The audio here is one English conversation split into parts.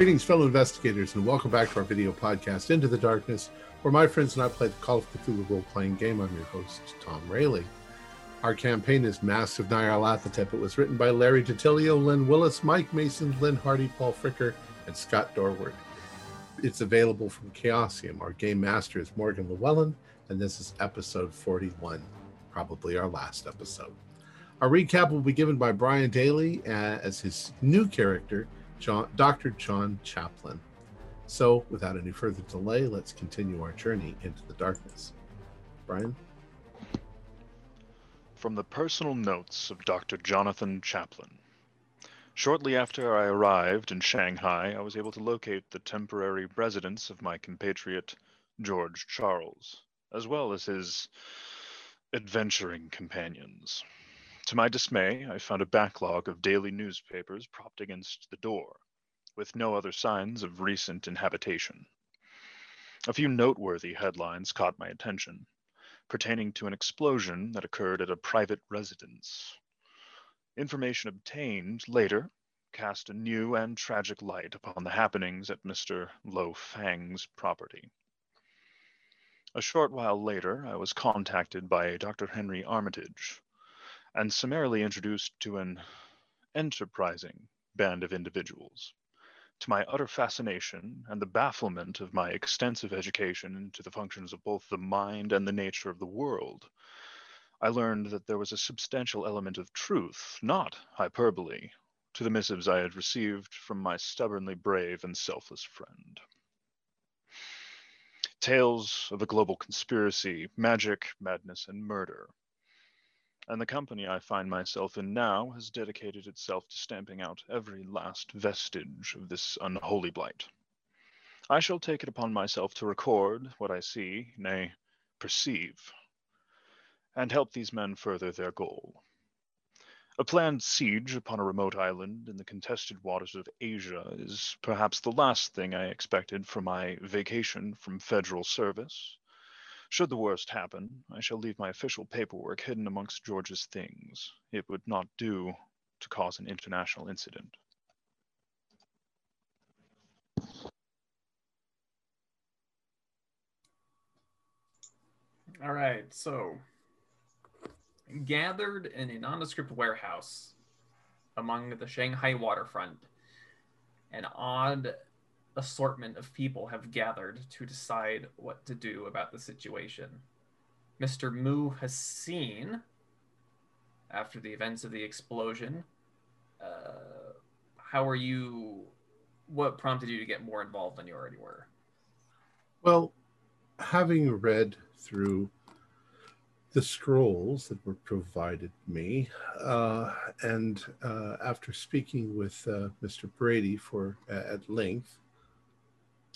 Greetings, fellow investigators, and welcome back to our video podcast, Into the Darkness, where my friends and I play the Call of Cthulhu role playing game. I'm your host, Tom Rayleigh. Our campaign is Masks of Nyarlathotep. It was written by Larry DiTillio, Lynn Willis, Mike Mason, Lynne Hardy, Paul Fricker, and Scott Dorward. It's available from Chaosium. Our game master is Morgan Llewellyn, and this is episode 41, probably our last episode. Our recap will be given by Brian Daly uh, as his new character, John, Dr. John Chaplin. So, without any further delay, let's continue our journey into the darkness. Brian? From the personal notes of Dr. Jonathan Chaplin. Shortly after I arrived in Shanghai, I was able to locate the temporary residence of my compatriot, George Charles, as well as his adventuring companions. To my dismay, I found a backlog of daily newspapers propped against the door, with no other signs of recent inhabitation. A few noteworthy headlines caught my attention, pertaining to an explosion that occurred at a private residence. Information obtained later cast a new and tragic light upon the happenings at Mr. Lo Fang's property. A short while later, I was contacted by Dr. Henry Armitage and summarily introduced to an enterprising band of individuals. To my utter fascination and the bafflement of my extensive education into the functions of both the mind and the nature of the world, I learned that there was a substantial element of truth, not hyperbole, to the missives I had received from my stubbornly brave and selfless friend. Tales of a global conspiracy, magic, madness, and murder. And the company I find myself in now has dedicated itself to stamping out every last vestige of this unholy blight. I shall take it upon myself to record what I see, nay, perceive, and help these men further their goal. A planned siege upon a remote island in the contested waters of Asia is perhaps the last thing I expected from my vacation from federal service. Should the worst happen, I shall leave my official paperwork hidden amongst George's things. It would not do to cause an international incident. All right, so gathered in a nondescript warehouse among the Shanghai waterfront, an odd assortment of people have gathered to decide what to do about the situation. Mr. Mu has seen, after the events of the explosion, uh, how are you? What prompted you to get more involved than you already were? Well, having read through the scrolls that were provided me. Uh, and uh, after speaking with uh, Mr. Brady for at length,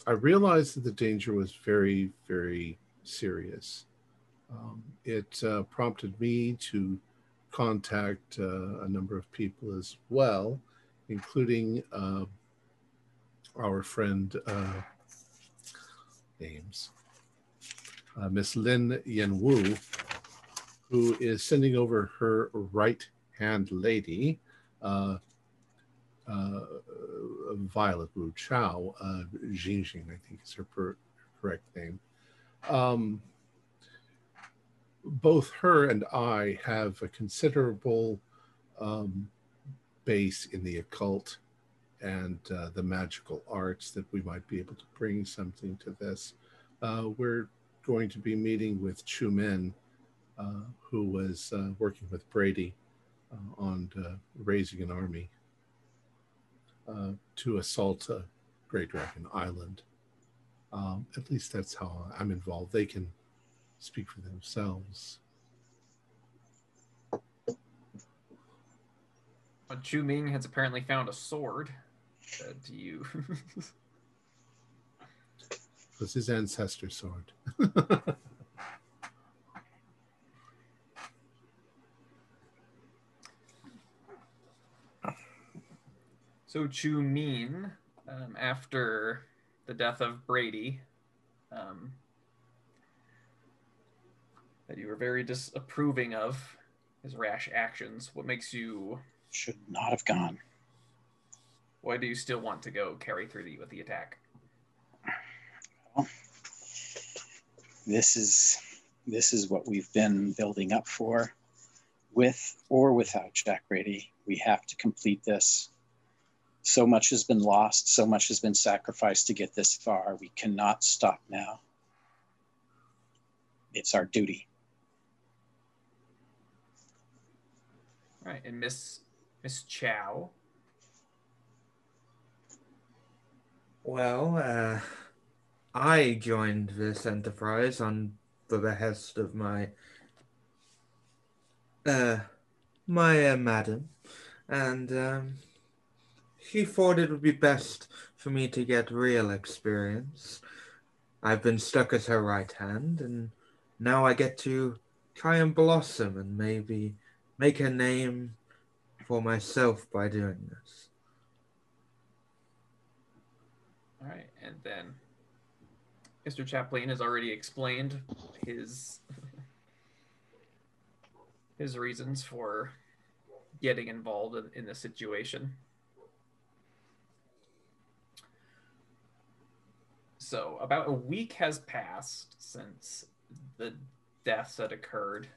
I realized that the danger was very, very serious. Um, it uh, prompted me to contact uh, a number of people as well, including uh, our friend names. Miss Lin Yen Wu, who is sending over her right hand lady, uh, uh, Violet Wu Chow, uh, Jinjing, I think is her per- correct name. Um, both her and I have a considerable um, base in the occult and uh, the magical arts that we might be able to bring something to this. Uh, we're going to be meeting with Chu Min uh, who was uh, working with Brady uh, on raising an army to assault a Great Dragon Island. Um, at least that's how I'm involved. They can speak for themselves. Chu Ming has apparently found a sword. Uh, do you? it was his ancestor sword. So Chu Min, um, after the death of Brady, um, that you were very disapproving of his rash actions. What makes you should not have gone? Why do you still want to go carry through the, with the attack? This is this is what we've been building up for. With or without Jack Brady, we have to complete this. So much has been lost, so much has been sacrificed to get this far. We cannot stop now. It's our duty. All right, and Miss Miss Chow. Well, uh, I joined this enterprise on the behest of my uh my uh, madam, and um, she thought it would be best for me to get real experience. I've been stuck as her right hand, and now I get to try and blossom and maybe make a name for myself by doing this. All right, and then Mr. Chaplin has already explained his his reasons for getting involved in, in the situation. So, about a week has passed since the deaths that occurred.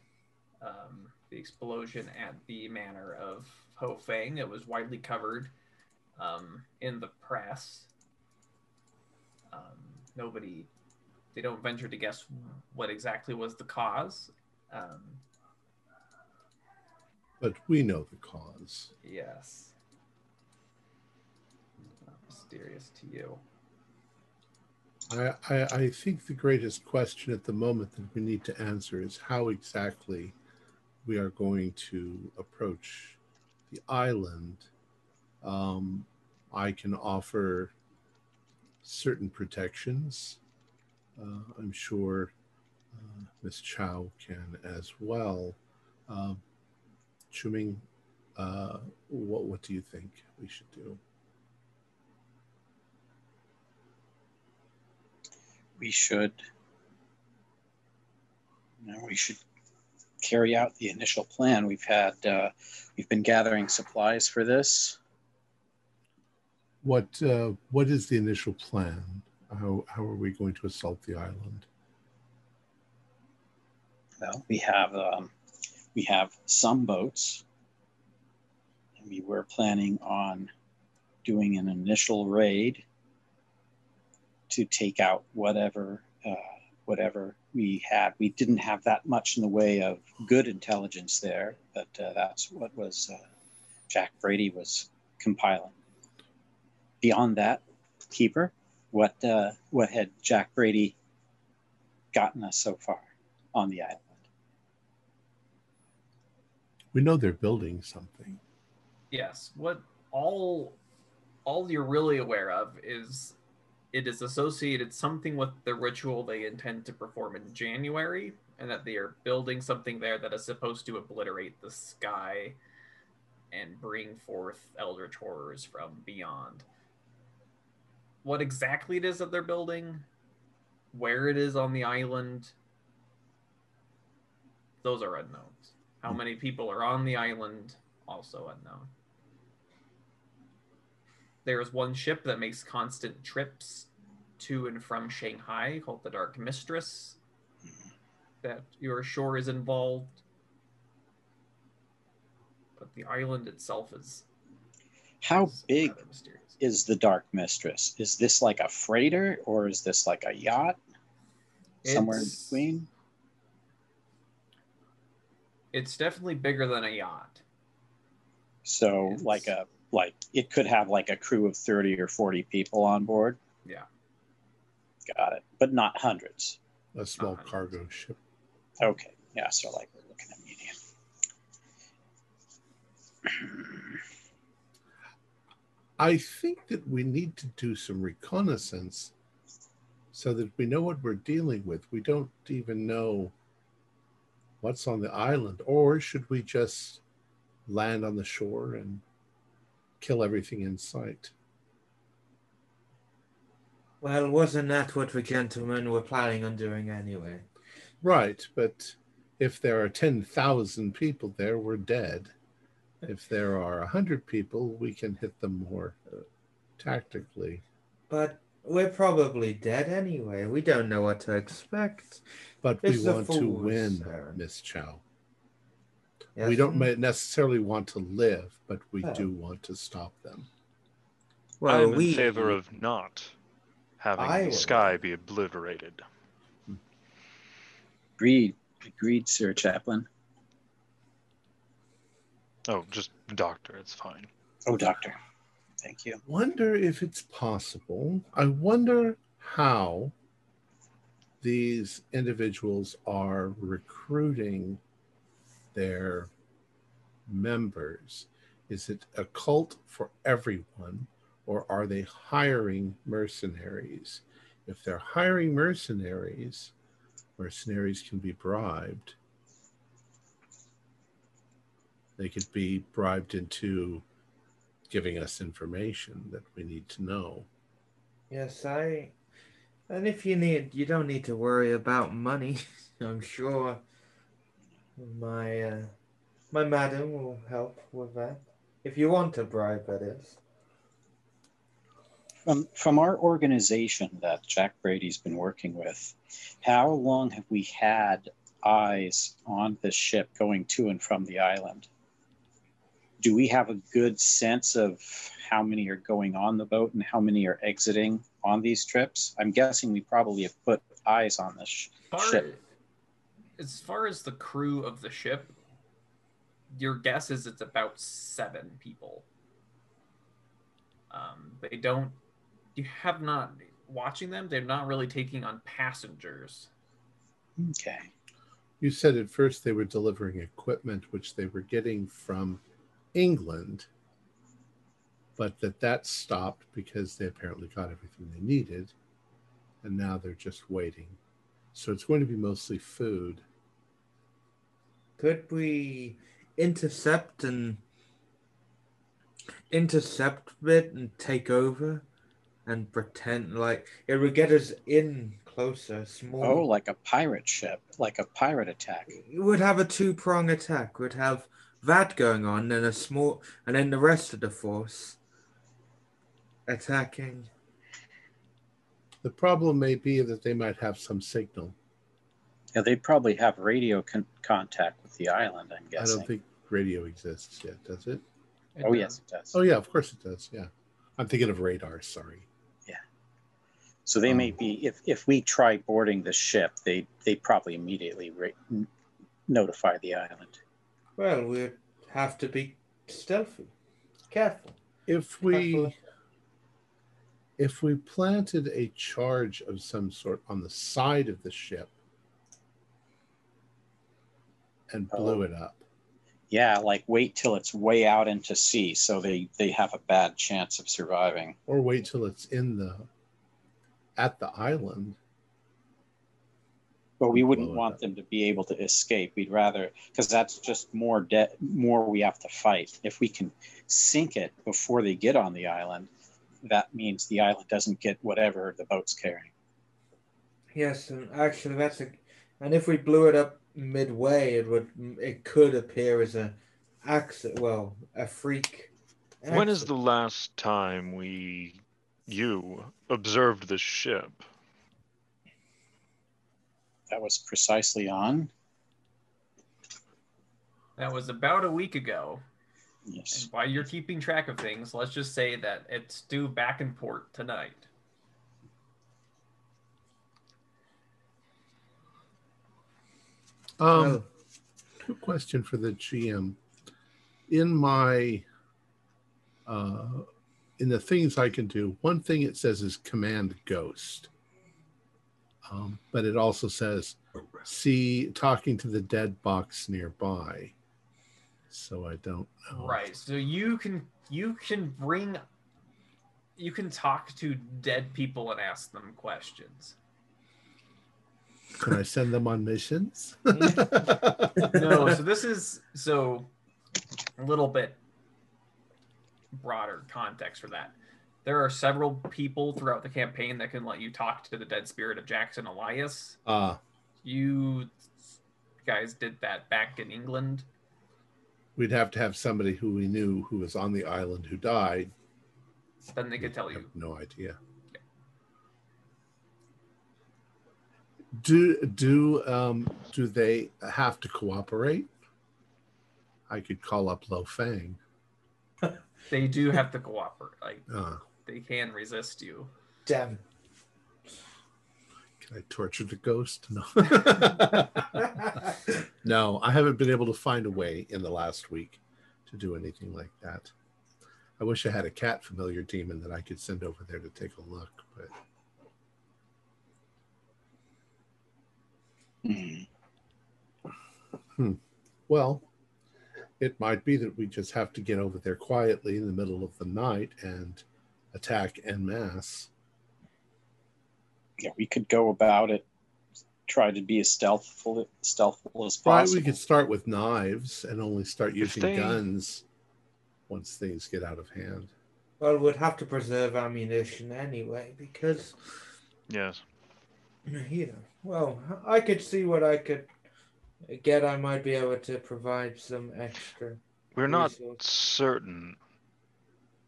Um, the explosion at the manor of Ho Fang. It was widely covered um, in the press. Um, nobody, they don't venture to guess what exactly was the cause. Um, But we know the cause. yes. Not mysterious to you. I, I, I think the greatest question at the moment that we need to answer is how exactly we are going to approach the island. Um, I can offer certain protections. Uh, I'm sure uh, Miss Chow can as well. Um, Chuming, uh, what what do you think we should do? We should you know, we should carry out the initial plan. We've had uh, we've been gathering supplies for this. What uh, what is the initial plan? How how are we going to assault the island? Well, we have um, we have some boats, and we were planning on doing an initial raid to take out whatever uh, whatever we had. We didn't have that much in the way of good intelligence there, but uh, that's what was uh, Jack Brady was compiling. Beyond that, keeper, what uh, what had Jack Brady gotten us so far on the island? We know they're building something. Yes. What all all you're really aware of is it is associated something with the ritual they intend to perform in January, and that they are building something there that is supposed to obliterate the sky and bring forth eldritch horrors from beyond. What exactly it is that they're building, where it is on the island, those are unknowns. How hmm. many people are on the island, also unknown. There is one ship that makes constant trips to and from Shanghai called the Dark Mistress. That you're sure is involved. But the island itself is. How is big is the Dark Mistress? Is this like a freighter or is this like a yacht? Somewhere in between? It's definitely bigger than a yacht. So It's- like a like it could have like a crew of 30 or 40 people on board. Yeah. Got it. But not hundreds. A small Uh-huh. cargo ship. Okay. Yeah, so like we're looking at medium. I think that we need to do some reconnaissance so that we know what we're dealing with. We don't even know what's on the island, or should we just land on the shore and kill everything in sight? Well, wasn't that what the gentlemen were planning on doing anyway? Right, but if there are 10,000 people there, we're dead. If there are 100 people, we can hit them more tactically. But we're probably dead anyway. We don't know what to expect. But It's we want to win, Miss Chow. Yes, we don't necessarily want to live, but we Oh. do want to stop them. Well, I'm in we favor of not having I the sky be obliterated. Agreed. Agreed, Sir Chaplin. Oh, just doctor, it's fine. Oh, Doctor. Thank you. Wonder if it's possible. I wonder how these individuals are recruiting their members. Is it a cult for everyone, or are they hiring mercenaries? If they're hiring mercenaries, mercenaries can be bribed. They could be bribed into giving us information that we need to know. Yes, I. And if you need, you don't need to worry about money. I'm sure my uh, my madam will help with that. If you want a bribe, that is. From from our organization that Jack Brady's been working with, how long have we had eyes on the ship going to and from the island? Do we have a good sense of how many are going on the boat and how many are exiting on these trips? I'm guessing we probably have put eyes on this sh- ship. As far as the crew of the ship, your guess is it's about seven people. Um, they don't. You have not watching them. They're not really taking on passengers. Okay. You said at first they were delivering equipment which they were getting from England, but that that stopped because they apparently got everything they needed, and now they're just waiting. So it's going to be mostly food. Could we intercept and intercept it and take over and pretend like it would get us in closer, small. Oh, like a pirate ship, like a pirate attack. It would have a two prong attack. Would have that going on, and a small, and then the rest of the force attacking. The problem may be that they might have some signal. Yeah, they probably have radio con- contact with the island. I'm guessing. I don't think radio exists yet, does it? It Oh does. yes, it does. Oh yeah, of course it does. Yeah, I'm thinking of radar. Sorry. Yeah. So they may Um, be if if we try boarding the ship, they they probably immediately ra- notify the island. Well, we'd have to be stealthy, careful. If we Careful. if we planted a charge of some sort on the side of the ship and oh. blew Oh. it up, Yeah, like wait till it's way out into sea, so they they have a bad chance of surviving. or wait till it's in the at the island. But we wouldn't want up. them to be able to escape. We'd rather because that's just more de- more we have to fight. If we can sink it before they get on the island, that means the island doesn't get whatever the boat's carrying. Yes, and actually, that's a. And if we blew it up midway, it would. It could appear as a accident. Well, a freak. When is the last time we, you, observed the ship? That was precisely on. That was about a week ago. Yes. And while you're keeping track of things, let's just say that it's due back in port tonight. Um, Well, quick question for the GM. In my uh, in the things I can do, one thing it says is command ghost. Um, but it also says see talking to the dead box nearby. So I don't know. Right. So you can you can bring you can talk to dead people and ask them questions. Can I send them on missions? No, so this is so a little bit broader context for that. There are several people throughout the campaign that can let you talk to the dead spirit of Jackson Elias. Ah, You guys did that back in England. we'd have to have somebody who we knew who was on the island who died Then they could tell you. no idea. Do do um do they have to cooperate? I could call up Lo Fang. They do have to cooperate. Like Uh, they can resist you. Damn. can I torture the ghost? No. no, I haven't been able to find a way in the last week to do anything like that. I wish I had a cat familiar demon that I could send over there to take a look, but Hmm. Well, it might be that we just have to get over there quietly in the middle of the night and attack en masse. Yeah, we could go about it. Try to be as stealthful, stealthful as Right, possible. we could start with knives and only start using they- guns once things get out of hand. Well, we'd have to preserve ammunition anyway because, Yes. You well, I could see what I could get. I might be able to provide some extra. We're not resource. certain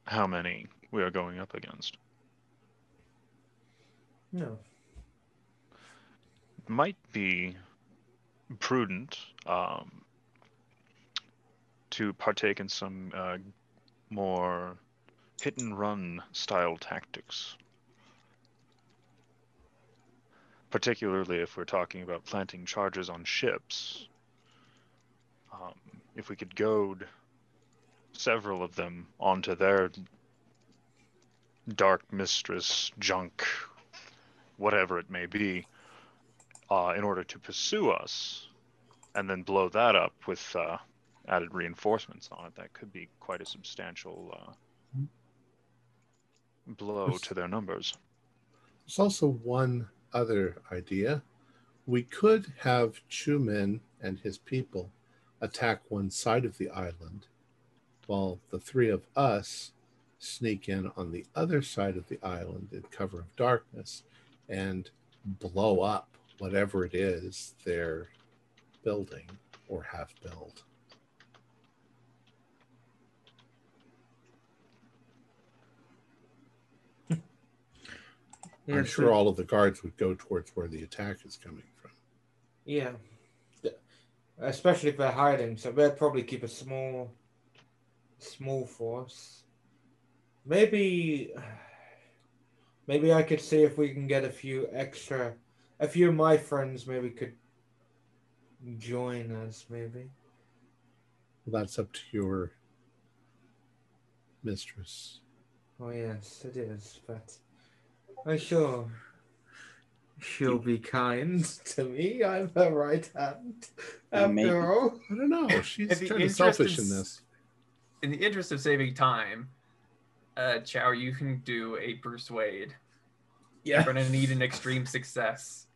how many we are going up against. No. Might be prudent um, to partake in some uh, more hit and run style tactics. Particularly if we're talking about planting charges on ships. Um, if we could goad several of them onto their dark mistress junk, whatever it may be, uh, in order to pursue us, and then blow that up with uh, added reinforcements on it, that could be quite a substantial uh, blow to their numbers. There's also one other idea. We could have Chumen and his people attack one side of the island, while the three of us sneak in on the other side of the island in cover of darkness and blow up whatever it is they're building or have built. I'm sure so- all of the guards would go towards where the attack is coming from. Yeah. Yeah. Especially if they're hiding, so they'd probably keep a small small force. Maybe maybe I could see if we can get a few extra a few of my friends maybe could join us maybe. Well, that's up to your mistress. Oh yes, it is, but I'm sure she'll be kind to me. I'm her right hand. After Maybe. all. I don't know. She's In the kind of interest selfish of in s- this. In the interest of saving time, uh, Chow, you can do a persuade. Yeah. You're gonna need an extreme success.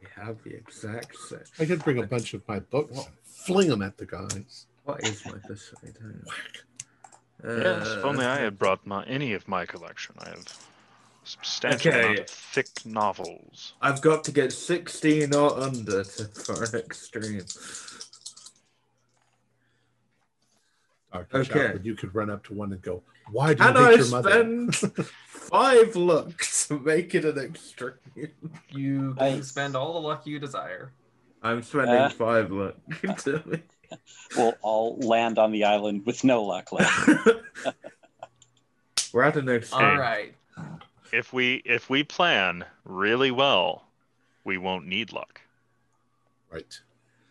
We have the exact same. I could bring a bunch of my books and fling them at the guys. What is my persuade? Hang on. Yes, if only I Uh, had brought my, any of my collection. I have a substantial amount Okay. of thick novels. I've got to get 16 or under to, for an extreme. Dr. Okay. Chapman, you could run up to one and go, Why do you And hate I your mother? spend five looks to make it an extreme. You can Nice. spend all the luck you desire. I'm spending Uh. five look. to me. We'll all land on the island with no luck left. We're at an extreme. All right. If we if we plan really well, we won't need luck. Right.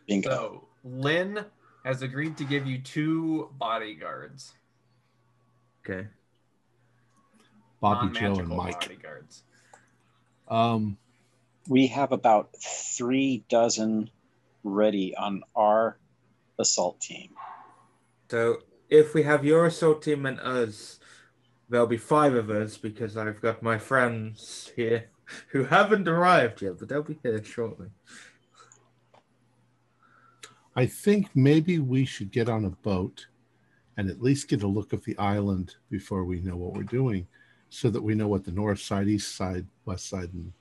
Bingo. So Lynn has agreed to give you two bodyguards, Okay. Bobby, Joe, and non-magical Mike. bodyguards. Um, We have about three dozen ready on our assault team. So if we have your assault team and us, there'll be five of us because I've got my friends here who haven't arrived yet, but they'll be here shortly. I think maybe we should get on a boat and at least get a look of the island before we know what we're doing so that we know what the north side, east side, west side, and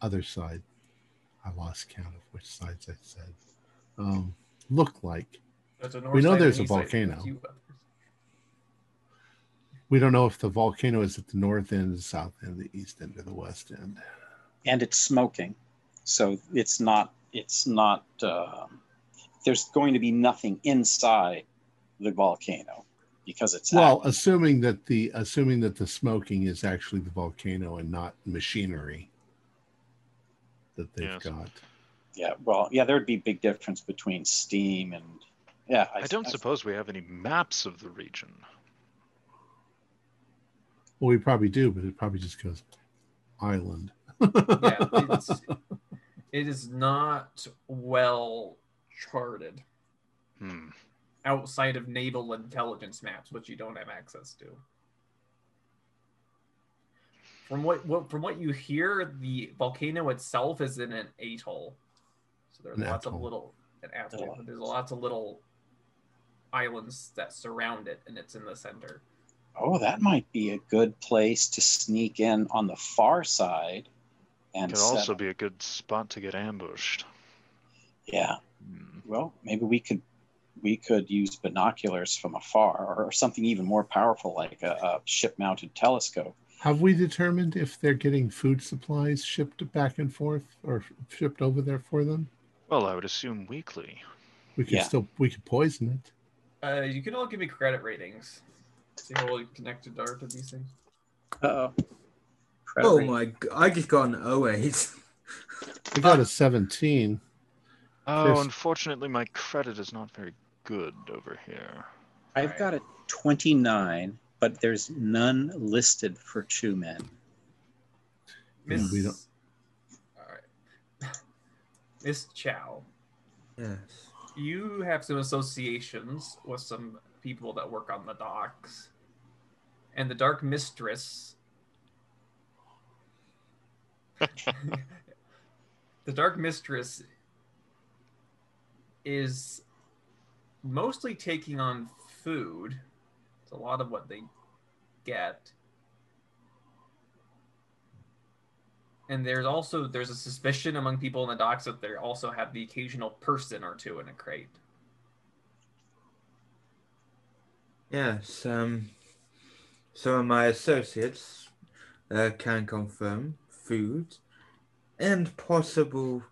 other side I lost count of which sides I said um, look like. There's We know side there's a east side. volcano. You- We We don't know if the volcano is at the north end, the south end, the east end, or the west end. and it's smoking, so it's not. It's not. Uh, there's going to be nothing inside the volcano because it's Well, active. assuming that the assuming that the smoking is actually the volcano and not machinery that they've Yes. got. yeah. Well, yeah, there would be big difference between steam and yeah. I don't suppose we have any maps of the region. Well, we probably do, but it probably just goes island. Yeah, it's, it is not well charted Hmm. outside of naval intelligence maps, which you don't have access to. From what, what from what you hear, the volcano itself is in an atoll. So there's An lots atoll. of little an atoll. Yeah. There's lots of little islands that surround it, and it's in the center. Oh, that might be a good place to sneak in on the far side, and Could also up- be a good spot to get ambushed. yeah. Hmm. Well, maybe we could we could use binoculars from afar, or something even more powerful like a, a ship-mounted telescope. Have we determined if they're getting food supplies shipped back and forth or shipped over there for them? Well, I would assume weekly. We could Yeah. still we could poison it. Uh, you can all give me credit ratings. See how well you connected are to these things. Uh-oh. Oh my! g- I just got an 08. We got a 17. Oh, There's- unfortunately, my credit is not very good over here. I've Alright. got a 29, but there's none listed for Chu Men. Yeah, Miss, we don't- all right, Miss Chow, yes. you have some associations with some people that work on the docks, and the Dark Mistress. the Dark Mistress is mostly taking on food. It's a lot of what they get. And there's also there's a suspicion among people in the docks that they also have the occasional person or two in a crate. Yes. Um. Some of my associates uh, can confirm food and possible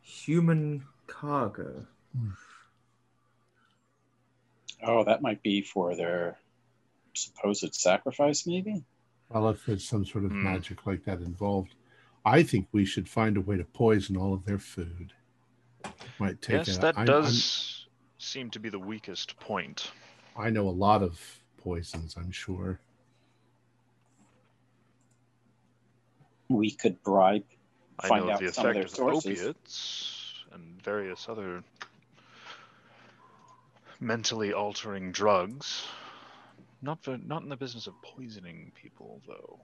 human cargo. Oh, that might be for their supposed sacrifice, maybe? Well, if there's some sort of Hmm. magic like that involved, I think we should find a way to poison all of their food. Might take yes, a- that I'm- does seem to be the weakest point. I'm- know a lot of poisons, I'm sure. We could bribe, I find know out the some of effect their of sources. opiates and various other mentally altering drugs. Not for, not in the business of poisoning people, though.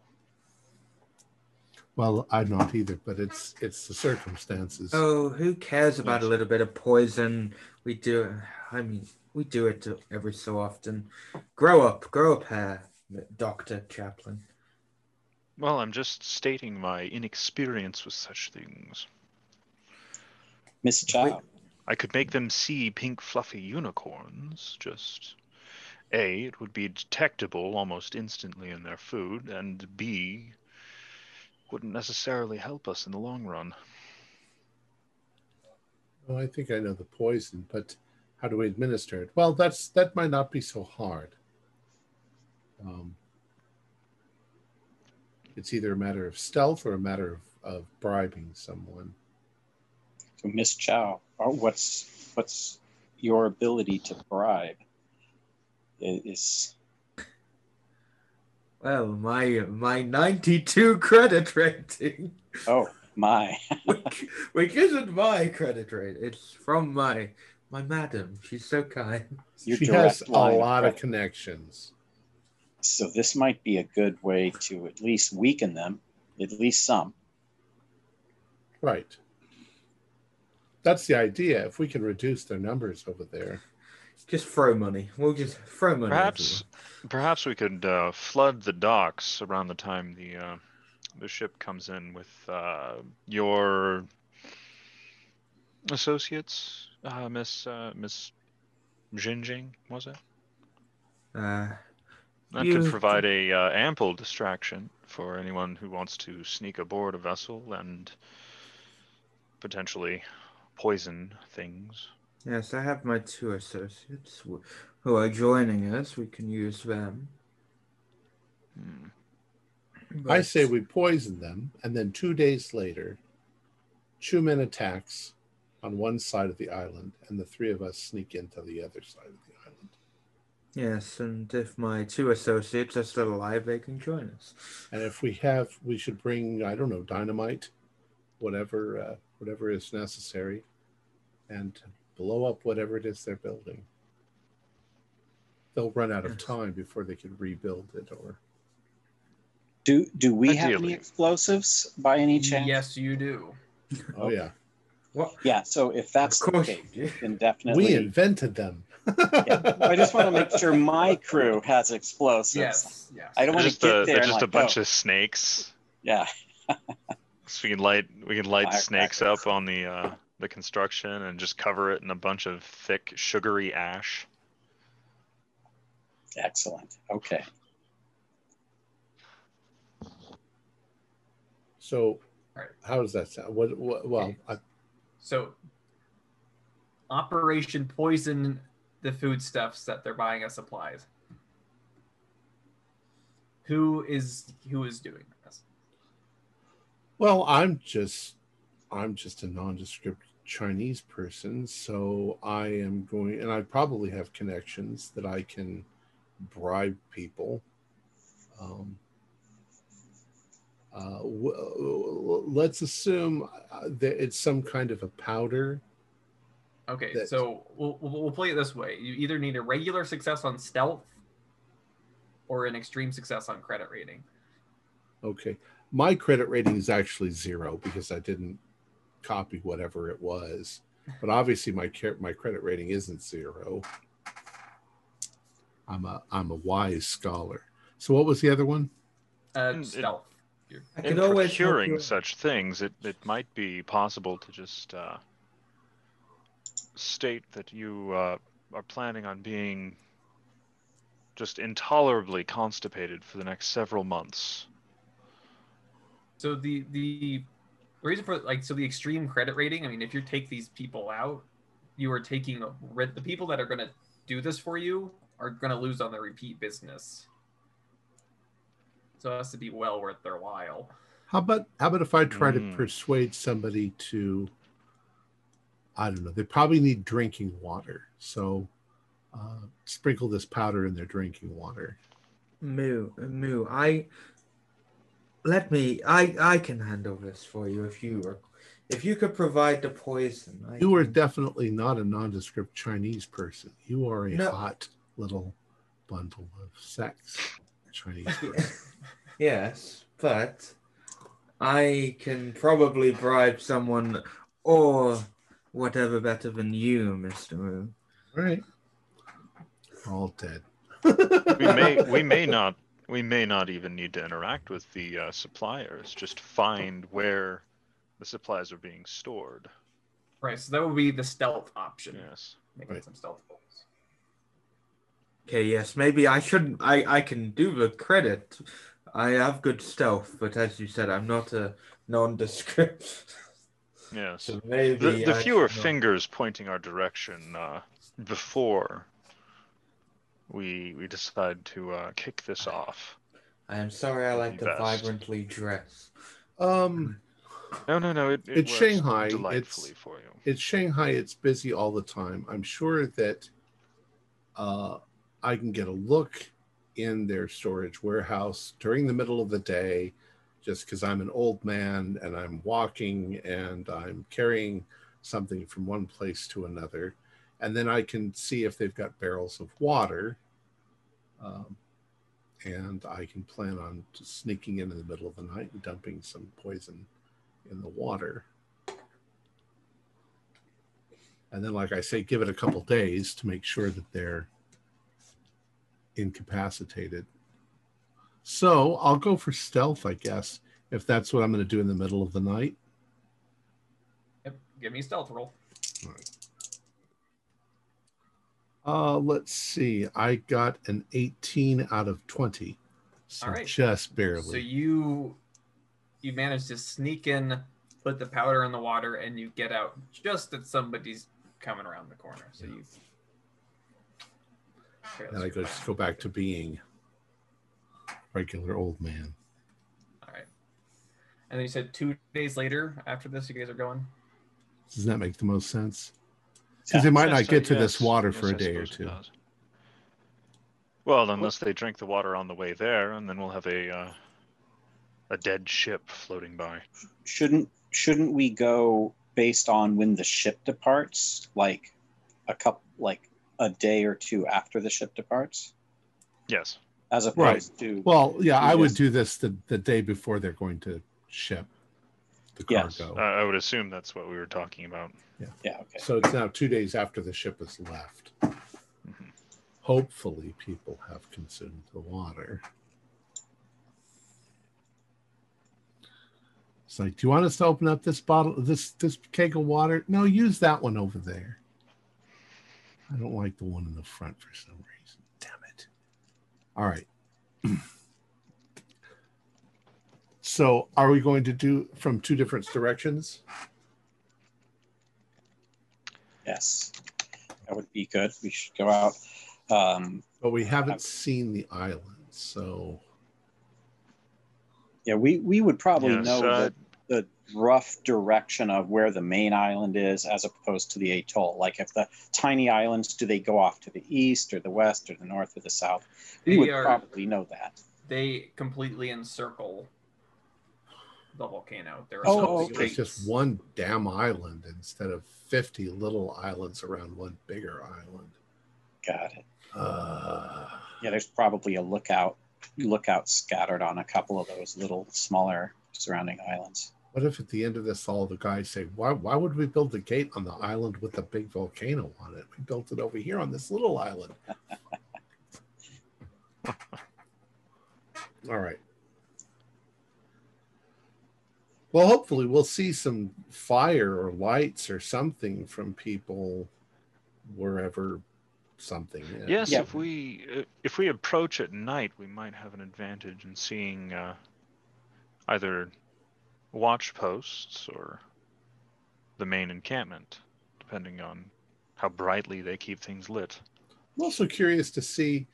Well, I'm not either, but it's it's the circumstances. Oh, who cares about a little bit of poison? We do. I mean, we do it every so often. Grow up, grow up pair, Doctor Chaplin. Well, I'm just stating my inexperience with such things. Miss Chow. I could make them see pink fluffy unicorns, just A, it would be detectable almost instantly in their food, and B, wouldn't necessarily help us in the long run. Well, I think I know the poison, but how do we administer it? Well, that's that might not be so hard. Um, it's either a matter of stealth or a matter of, of bribing someone. So Miss Chow, uh, what's what's your ability to bribe? I- Is Well, my my ninety-two credit rating, oh my, which, which isn't my credit rate. It's from my my madam. She's so kind. Your she has a line of lot of connections. so this might be a good way to at least weaken them, at least some. Right. That's the idea. If we can reduce their numbers over there. Just throw money. We'll just throw money. Perhaps, perhaps we could uh, flood the docks around the time the uh, the ship comes in with uh, your associates, uh, Miss uh, Miss Jinjing, was it? Uh, That You- could provide a uh, ample distraction for anyone who wants to sneak aboard a vessel and potentially poison things. Yes, I have my two associates who- who are joining us. We can use them. Hmm. I say we poison them, and then two days later, Chumen attacks on one side of the island, and the three of us sneak into the other side of the island. Yes, and if my two associates are still alive, they can join us. And if we have, we should bring I don't know dynamite, whatever uh, whatever is necessary, and blow up whatever it is they're building. They'll run out of time before they can rebuild it, or Do do we have any explosives by any chance? Yes, you do. oh yeah, Yeah. So if that's of the case, then definitely. we invented them. Yeah. I just want to make sure my crew has explosives. Yes, yes. I don't They're want just, to get a, there. they're and just a bunch oh, of snakes. Yeah. So we can light we can light snakes Firecrackers. up on the uh, the construction and just cover it in a bunch of thick sugary ash. Excellent. Okay. So, how does that sound? What? what well, Okay. I, So, Operation Poison the foodstuffs that they're buying us supplies. Who is who is doing this? well, I'm just, I'm just a nondescript Chinese person, so I am going, and I probably have connections that I can bribe people. Um, uh, w- w- let's assume uh, that it's some kind of a powder. Okay, That- so we'll, we'll we'll play it this way. You either need a regular success on stealth or an extreme success on credit rating. Okay, my credit rating is actually zero because I didn't copy whatever it was, but obviously my car- my credit rating isn't zero. I'm a I'm a wise scholar. So what was the other one? Uh, And it- stealth. I In can always procuring you- such things, it, it might be possible to just uh, state that you uh, are planning on being just intolerably constipated for the next several months. So the the reason for like so the extreme credit rating. I mean, if you take these people out, you are taking a, the people that are going to do this for you are going to lose on the repeat business. So it has to be well worth their while. How about how about if I try to Mm. persuade somebody to I don't know, they probably need drinking water. So uh, sprinkle this powder in their drinking water. Moo, Moo, I let me. I I can handle this for you if you are, if you could provide the poison. I You are definitely not a nondescript Chinese person. You are a No. hot little bundle of sex, Chinese. yes, but I can probably bribe someone or whatever better than you, Mister Moo. Right. All dead. We may we may not we may not even need to interact with the uh, suppliers. Just find where the supplies are being stored. Right. So that would be the stealth option. Yes. Making Right. some stealth rolls. Okay, yes, maybe I shouldn't. I I can do the credit. I have good stealth, but as you said, I'm not a nondescript. Yes. so maybe the, the fewer should not- fingers pointing our direction uh, before we we decide to uh, kick this off. I am sorry. I like to Best. vibrantly dress. Um, No, no, no. It, it It's works Shanghai, delightfully it's- for you. it's Shanghai. It's busy all the time. I'm sure that uh, I can get a look in their storage warehouse during the middle of the day, just because I'm an old man and I'm walking and I'm carrying something from one place to another. And then I can see if they've got barrels of water. Um, and I can plan on sneaking in in the middle of the night and dumping some poison in the water. And then, like I say, give it a couple days to make sure that they're incapacitated. So I'll go for stealth, I guess, if that's what I'm going to do in the middle of the night. Yep. Give me a stealth roll. Uh, let's see. I got an 18 out of 20. So All right. just barely. So you you manage to sneak in, put the powder in the water, and you get out just as somebody's coming around the corner. So Yeah. You. and I go just go back to being regular old man. All right. And then you said two days later after this, you guys are going. Doesn't that make the most sense? Because they might not get to yes, this water yes, for a I day or two. Well, unless they drink the water on the way there, and then we'll have a uh, a dead ship floating by. Shouldn't shouldn't we go based on when the ship departs, like a couple, like a day or two after the ship departs, Yes. as opposed Right. to Well, yeah, I would do this the, the day before they're going to ship the Yes. cargo. Uh, I would assume that's what we were talking about. yeah, okay. So it's now two days after the ship has left. Mhm. Hopefully, people have consumed the water. It's like, do you want us to open up this bottle, this this keg of water? No, use that one over there. I don't like the one in the front for some reason. Damn it! All right. so, are we going to do from two different directions? Yes, that would be good. We should go out. Um, But we haven't seen the island, so yeah, we we would probably Yes, know uh, the, the rough direction of where the main island is, as opposed to the atoll. Like if the tiny islands, do they go off to the east or the west or the north or the south? We would are- probably know that. They completely encircle the volcano. There are Oh, some okay. it's just one damn island instead of 50 little islands around one bigger island. Got it. Uh, Yeah, there's probably a lookout lookout scattered on a couple of those little smaller surrounding islands. What if at the end of this, all the guys say, why, why would we build the gate on the island with the big volcano on it? We built it over here on this little island. all right. Well, hopefully, we'll see some fire or lights or something from people wherever something is. Yes, Yeah. if we uh, if we approach at night, we might have an advantage in seeing uh, either watch posts or the main encampment, depending on how brightly they keep things lit. I'm also curious to see,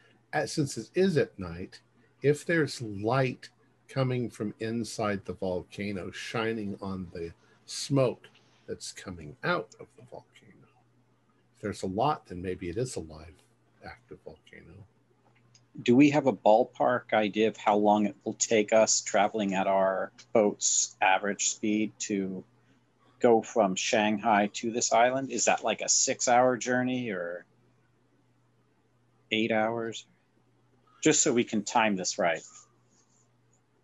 since it is at night, if there's light coming from inside the volcano shining on the smoke that's coming out of the volcano. If there's a lot, then maybe it is a live, active volcano. Do we have a ballpark idea of how long it will take us traveling at our boat's average speed to go from Shanghai to this island? Is that like a six hour journey or eight hours? Just so we can time this right.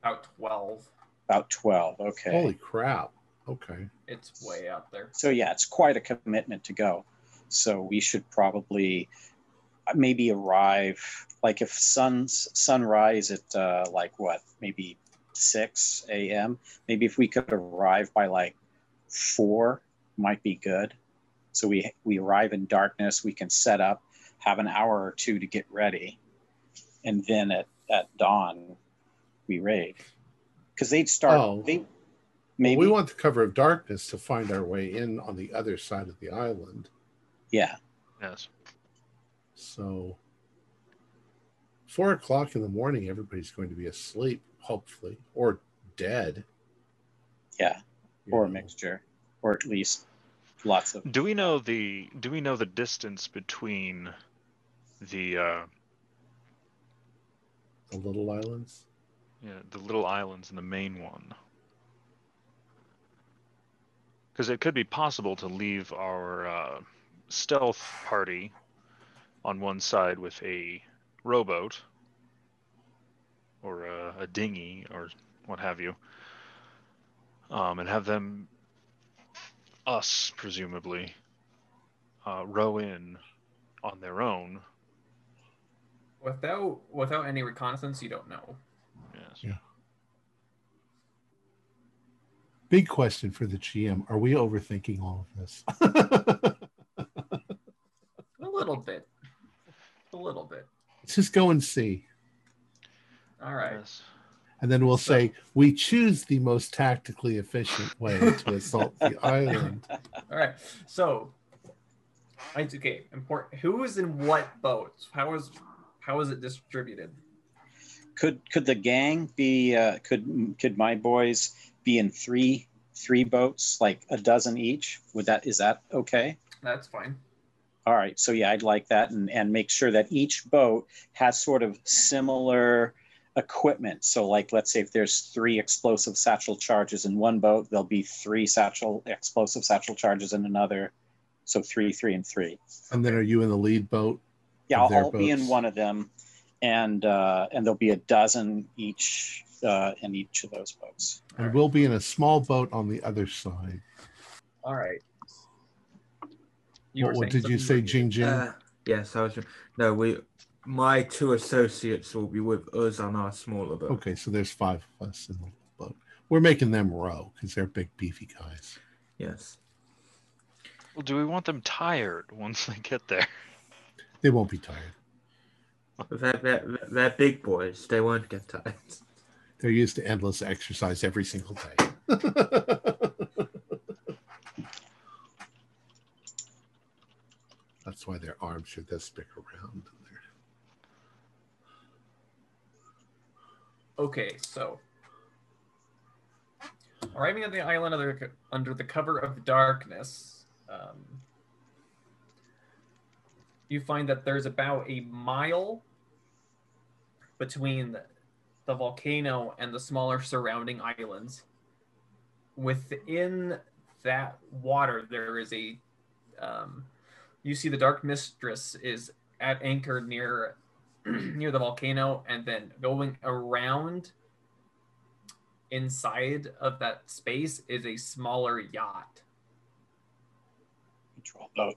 About 12. About 12. Okay. Holy crap. Okay. It's way out there. So yeah, it's quite a commitment to go. So we should probably maybe arrive like if sun's sunrise at uh, like what maybe 6 a.m. Maybe if we could arrive by like four, might be good. So we we arrive in darkness. We can set up, have an hour or two to get ready, and then at at dawn we raid because they'd start. Oh. They Well, maybe we want the cover of darkness to find our way in on the other side of the island. yeah. Yes. So, four o'clock in the morning, everybody's going to be asleep, hopefully, or dead. Yeah, you or a mixture, or at least lots of. Do we know the Do we know the distance between the uh, The little islands. yeah, the little islands and the main one? Because it could be possible to leave our uh, stealth party on one side with a rowboat or a, a dinghy or what have you, um, and have them, us presumably, uh, row in on their own. Without without any reconnaissance, you don't know. Yes. Yeah. Big question for the GM: Are we overthinking all of this? A little bit. Little bit. Let's just go and see. All right. Yes. And then we'll So- say we choose the most tactically efficient way to assault the island. All right. So, I okay. Important. Who is in what boats? How is how is it distributed? Could could the gang be? Uh, could could my boys be in three three boats, like a dozen each? Would that is that okay? That's fine. All right, so yeah, I'd like that, and and make sure that each boat has sort of similar equipment. So, like, let's say if there's three explosive satchel charges in one boat, there'll be three satchel explosive satchel charges in another. So three, three, and three. And then are you in the lead boat? Yeah, I'll, I'll be in one of them, and uh, and there'll be a dozen each uh, in each of those boats. And Alright. we'll be in a small boat on the other side. All right. You what were what saying did you say, Jing Jing? Uh, yes, I was. No, we. My two associates will be with us on our smaller boat. okay, so there's five of us in the boat. We're making them row because they're big, beefy guys. Yes. Well, do we want them tired once they get there? They won't be tired. They're, they're, they're big boys. They won't get tired. They're used to endless exercise every single day. That's why their arms are this big around. Okay, so arriving at the island under, under the cover of darkness, um, you find that there's about a mile between the, volcano and the smaller surrounding islands. Within that water, there is a. Um, you see, the Dark Mistress is at anchor near near the volcano and then going around inside of that space is a smaller yacht Control boat.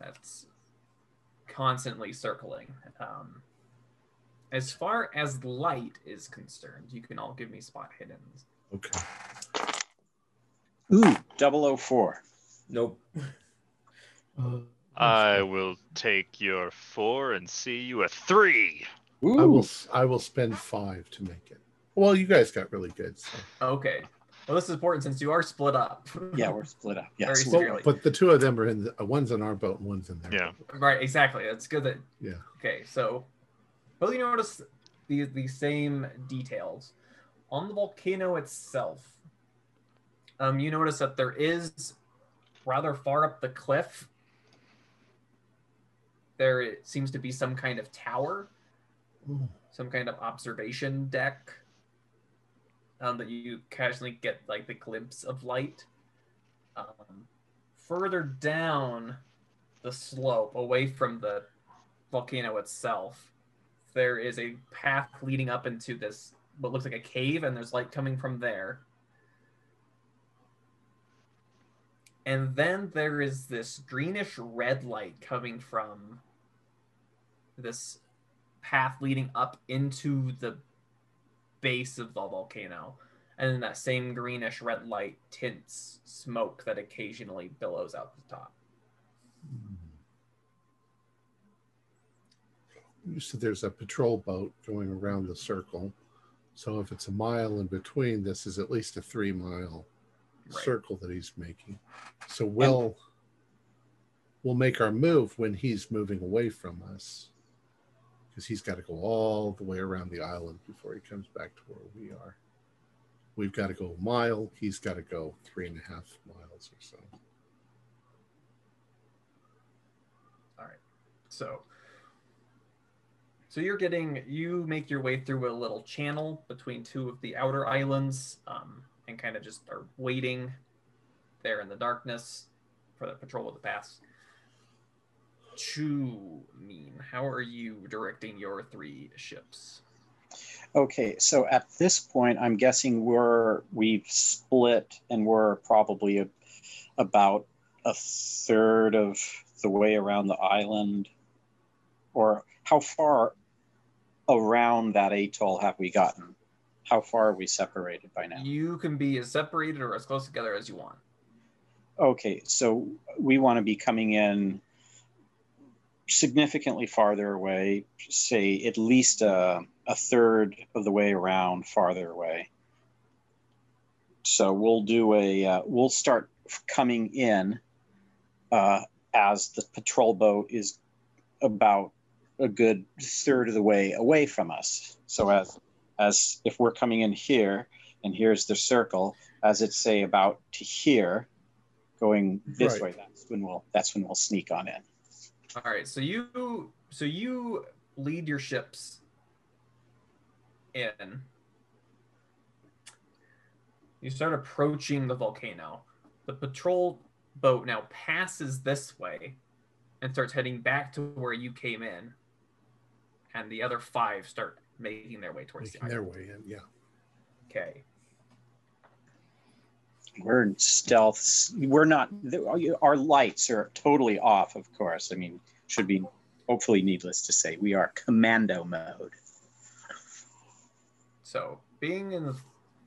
that's constantly circling. Um, as far as light is concerned, you can all give me spot hiddens. Okay. Ooh, 004. Nope. Uh, I will take your four and see you a three. Ooh. I will. I will spend five to make it. Well, you guys got really good. So. Okay. Well, this is important since you are split up. Yeah, we're split up. Yeah, Very Well, but the two of them are in. The, uh, one's in our boat and one's in their. Yeah. boat. right. Exactly. That's good. That Yeah. Okay, so both you notice the the same details on the volcano itself. Um, you notice that there is rather far up the cliff. There it seems to be some kind of tower, Ooh. some kind of observation deck. Um, that you casually get like the glimpse of light. Um, further down the slope, away from the volcano itself, there is a path leading up into this what looks like a cave, and there's light coming from there. And then there is this greenish red light coming from this path leading up into the base of the volcano. And then that same greenish red light tints smoke that occasionally billows out the top. You said there's a patrol boat going around the circle. So if it's a mile in between, this is at least a three mile Right. circle that he's making. So we'll we'll make our move when he's moving away from us. Because he's got to go all the way around the island before he comes back to where we are. We've got to go a mile. He's got to go three and a half miles or so. All right. So so you're getting you make your way through a little channel between two of the outer islands um, and kind of just are waiting there in the darkness for the patrol of the pass. Chu mean, how are you directing your three ships? Okay, so at this point, I'm guessing we're we've split and we're probably a, about a third of the way around the island, or how far around that atoll have we gotten? How far are we separated by now? You can be as separated or as close together as you want. Okay, so we want to be coming in significantly farther away, say at least a, a third of the way around farther away. So we'll do a, uh, we'll start coming in uh, as the patrol boat is about a good third of the way away from us. So as, as if we're coming in here and here's the circle, as it's say about to here, going this Right. way, that's when we'll, that's when we'll sneak on in. All right, so you so you lead your ships in. You start approaching the volcano. The patrol boat now passes this way and starts heading back to where you came in. And the other five start making their way towards Making the their way in, yeah. Okay. We're in stealth. We're not. Our lights are totally off. Of course. I mean, should be hopefully needless to say. We are commando mode. So being in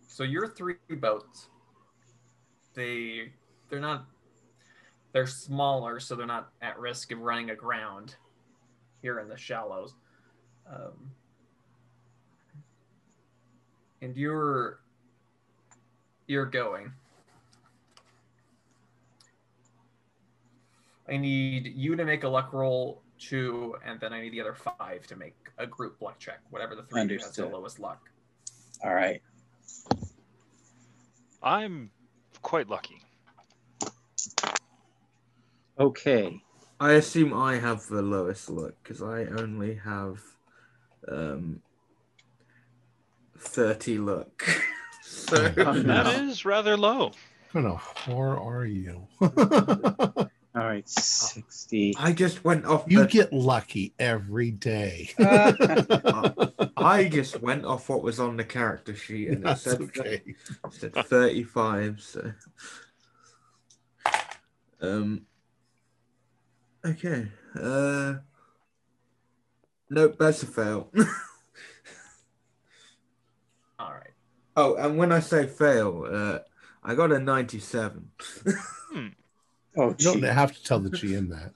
so your three boats, they they're not they're smaller, so they're not at risk of running aground here in the shallows. Um, and you're you're going. I need you to make a luck roll two, and then I need the other five to make a group luck check. Whatever the three of you has the lowest luck. All right. I'm quite lucky. Okay. I assume I have the lowest luck because I only have um, 30 luck. so, no. That is rather low. What kind of whore are you? All right. Sixty. I just went off. you the- get lucky every day. I just went off what was on the character sheet and it That's said, okay. it said 35. So, um, okay. Uh, nope, that's a fail. All right. oh, and when I say fail, uh, I got a 97. Oh, You don't have to tell the GM that.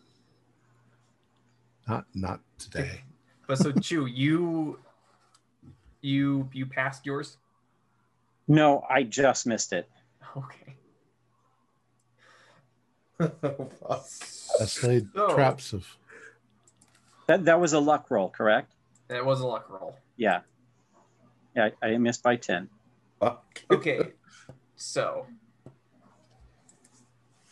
Not not today. But so Chu, you you you passed yours? no, I just missed it. Okay. That's laid So- traps of That that was a luck roll, correct? That was a luck roll. Yeah. Yeah, I, I missed by ten. Okay. So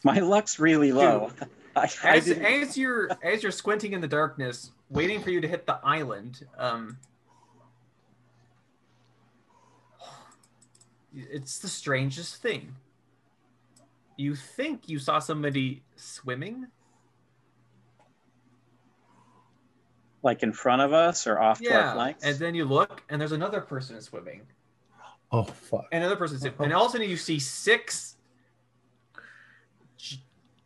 My luck's really low. I, I as, didn't- as you're as you're squinting in the darkness, waiting for you to hit the island, um it's the strangest thing. You think you saw somebody swimming? like in front of us or off to our Yeah. flanks. And then you look and there's another person swimming. oh fuck. and another person sitting, and all of a sudden you see six j-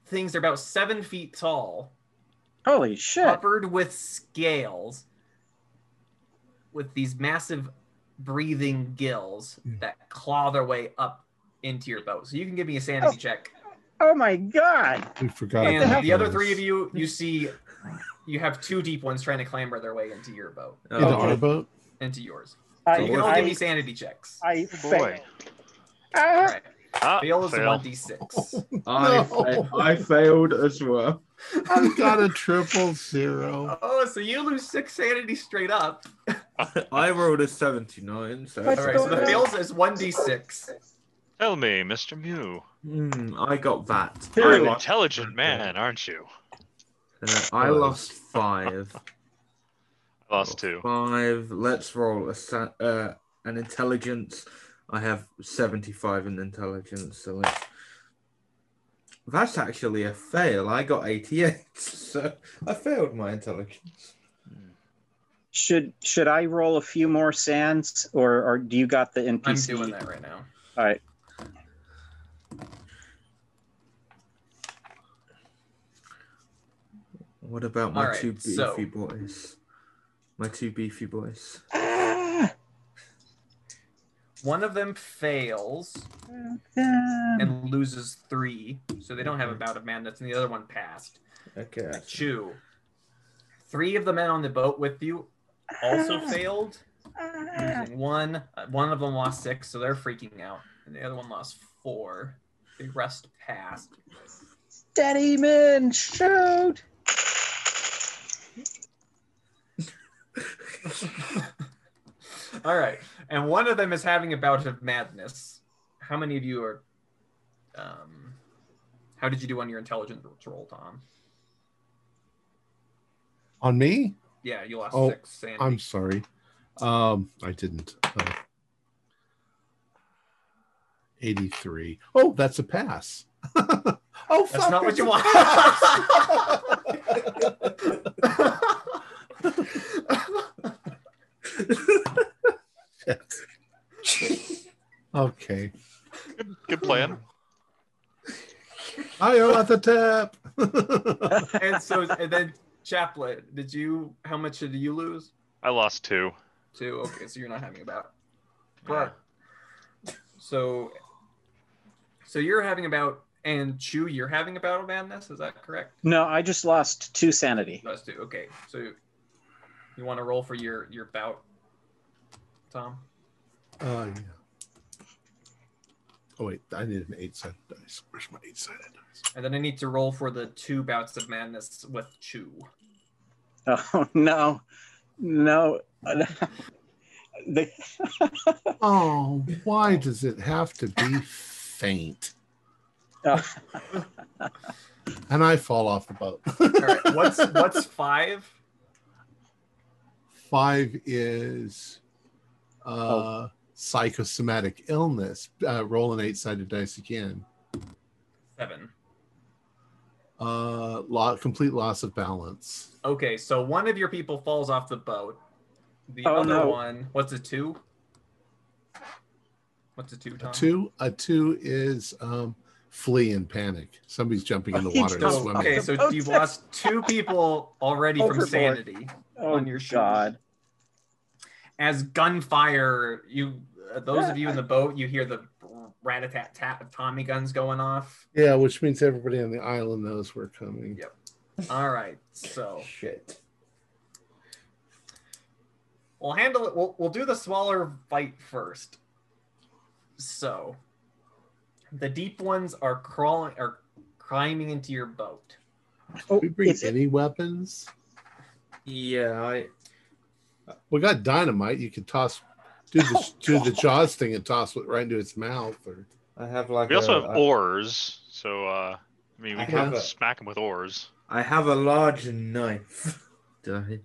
things. They're about seven feet tall, Holy shit! covered with scales, with these massive breathing gills hmm. that claw their way up into your boat. So you can give me a sanity Oh. check. Oh my god! We forgot. And about the other three of you, you see, you have two deep ones trying to clamber their way into your boat, oh, into Oh, our boat. into yours. I, you can all I, give me sanity checks. I, Oh, boy. Ah. All right. Ah, Fail is fail. one d six. I, No. I failed as well. I've got a triple zero. Oh, so you lose six sanity straight up. I rolled a 79. So, All right, so the fails is one d six. Tell me, Mr. Mew. Hmm, I got that. You're an intelligent man, aren't you? uh, I lost five. I lost two. Five. Let's roll a sa- uh, an intelligence. I have 75 in intelligence, so let's. That's actually a fail. I got 88, so I failed my intelligence. Should should I roll a few more sands, or or do you got the NPC? I'm doing that right now. All right. What about my Alright, two beefy so- boys? My two beefy boys. Ah, Ah! One of them fails and loses three, so they don't have a bout of madness, and the other one passed. Okay. Chew. Three of the men on the boat with you also failed. Ah. One, uh, one of them lost six, so they're freaking out, and the other one lost four. The rest passed. Steady men, shoot! All right, and one of them is having a bout of madness. How many of you are? Um, how did you do on your intelligence roll, Tom? On me? Yeah, you lost Oh, six. Sandy. I'm sorry. Um, I didn't. Uh, 83. Oh, that's a pass. oh, That's fuck, not what you want. pass. okay. Good, good plan. I am at the tap. and so, and then Chaplin, did you? How much did you lose? I lost two. Two. Okay, so you're not having a bout. But so, so you're having a bout, and Chew, you're having a bout of madness. Is that correct? No, I just lost two sanity. Those two. Okay, so you want to roll for your your bout, Tom? Uh, yeah. Oh wait, I need an eight-sided dice. Where's my eight-sided dice? And then I need to roll for the two bouts of madness with Chew. Oh no, no. the, Oh, why does it have to be faint? Oh, And I fall off the boat. All right, what's what's five? Five is uh, Oh. psychosomatic illness. Uh, roll an eight-sided dice again. Seven. Uh, lot, complete loss of balance. Okay, so one of your people falls off the boat. The Oh, other no. one, what's a two? What's a two, A two, a two is um, flee in panic. Somebody's jumping in the He water and jumped Oh, swimming. okay, so Oh, you've lost two people already from sanity. oh On your shoes. God. As gunfire, you uh, those of you in the boat, you hear the rat a tat tat of Tommy guns going off. Yeah, which means everybody on the island knows we're coming. Yep. All right, so Shit. we'll handle it. We'll we'll do the smaller fight first. So, the deep ones are crawling, are climbing into your boat. Oh, we bring is it- any weapons? Yeah, I We got dynamite. You could toss, do the do the jaws thing and toss it right into its mouth. Or I have like We also have I- oars, so uh, I mean, we I can have a- smack them with oars. I have a large knife. Did I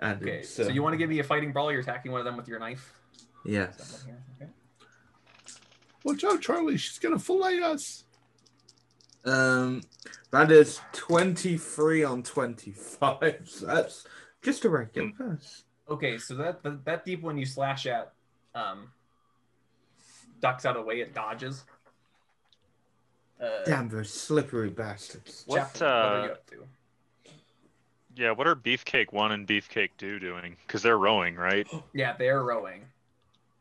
add Okay, it, so you want to give me a fighting brawl? You're attacking one of them with your knife. Yes. Okay. watch out, Charlie! She's gonna fillet us. Um, that is twenty-three on twenty-five. So that's just a regular pass. Okay, so that that, that deep one you slash at, um, ducks out of the way. It dodges. Uh, Damn those slippery bastards. What, Chaplin, what are uh, you up to? Yeah, what are Beefcake One and Beefcake Two doing? Because they're rowing, right? Yeah, they're rowing.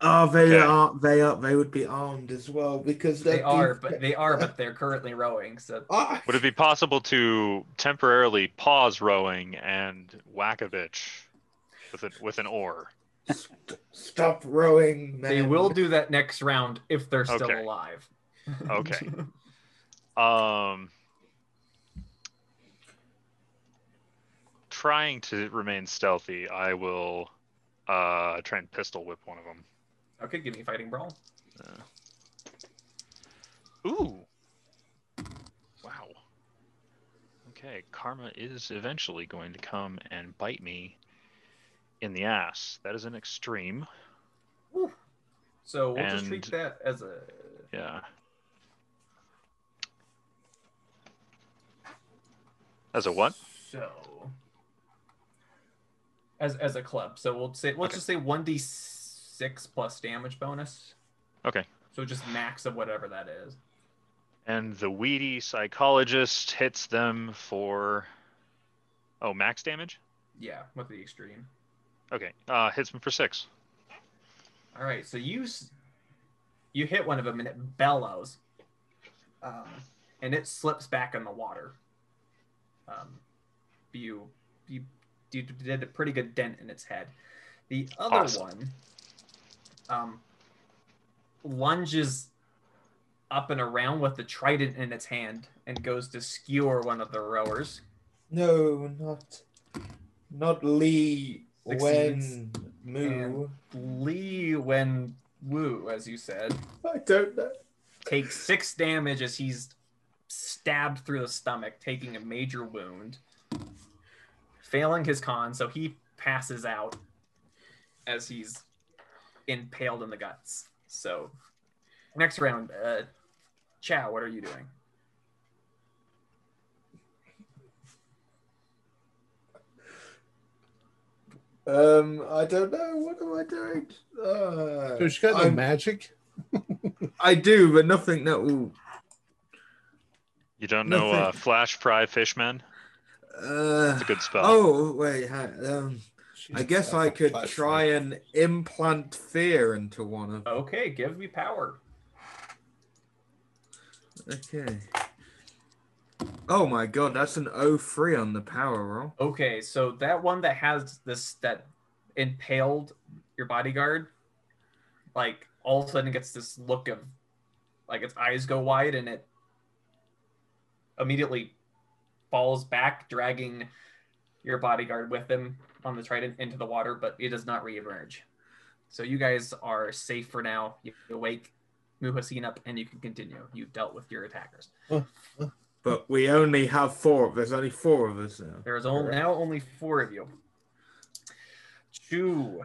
Oh, they Okay. are. They are. They would be armed as well because They they're are, beef- but they are, but they're currently rowing. So Ah, Would it be possible to temporarily pause rowing and whack a bitch with an with an oar? stop rowing, man. they will do that next round if they're still Okay. alive. Okay. Um, trying to remain stealthy, I will uh try and pistol whip one of them. okay, give me a fighting brawl. Ooh. Wow. Okay, karma is eventually going to come and bite me in the ass. That is an extreme. So we'll just treat that as a Yeah. As a what? So, as as a club, so we'll say let's Okay. just say one d six plus damage bonus. Okay. So just max of whatever that is. And the weedy psychologist hits them for oh max damage. Yeah, with the extreme. Okay, uh, hits them for six. All right, so you you hit one of them and it bellows, um, and it slips back in the water. Um, you you you did a pretty good dent in its head. The other Awesome. one um, lunges up and around with the trident in its hand and goes to skewer one of the rowers. No, not not Lee Wen Moo. Lee Wen Wu, as you said, I don't know. takes six damage as he's stabbed through the stomach, taking a major wound, failing his con, so he passes out as he's impaled in the guts. So, next round, uh, Chow, what are you doing? Um, I don't know. What am I doing? Uh, So she got no I'm- magic. I do, but nothing that will. You don't know uh, Flash Fry Fishman? Uh, It's a good spell. oh wait, ha- um, I guess I could try light. and implant fear into one of. Okay, give me power. Okay. Oh my god, that's an 03 on the power roll. Okay, so that one that has this that impaled your bodyguard, like all of a sudden gets this look of like its eyes go wide and it immediately falls back, dragging your bodyguard with him on the trident into the water, but it does not reemerge. So you guys are safe for now. You awake, Muhasin up, and you can continue. You've dealt with your attackers. But we only have four. There's only four of us now. There is only, now only four of you. Two.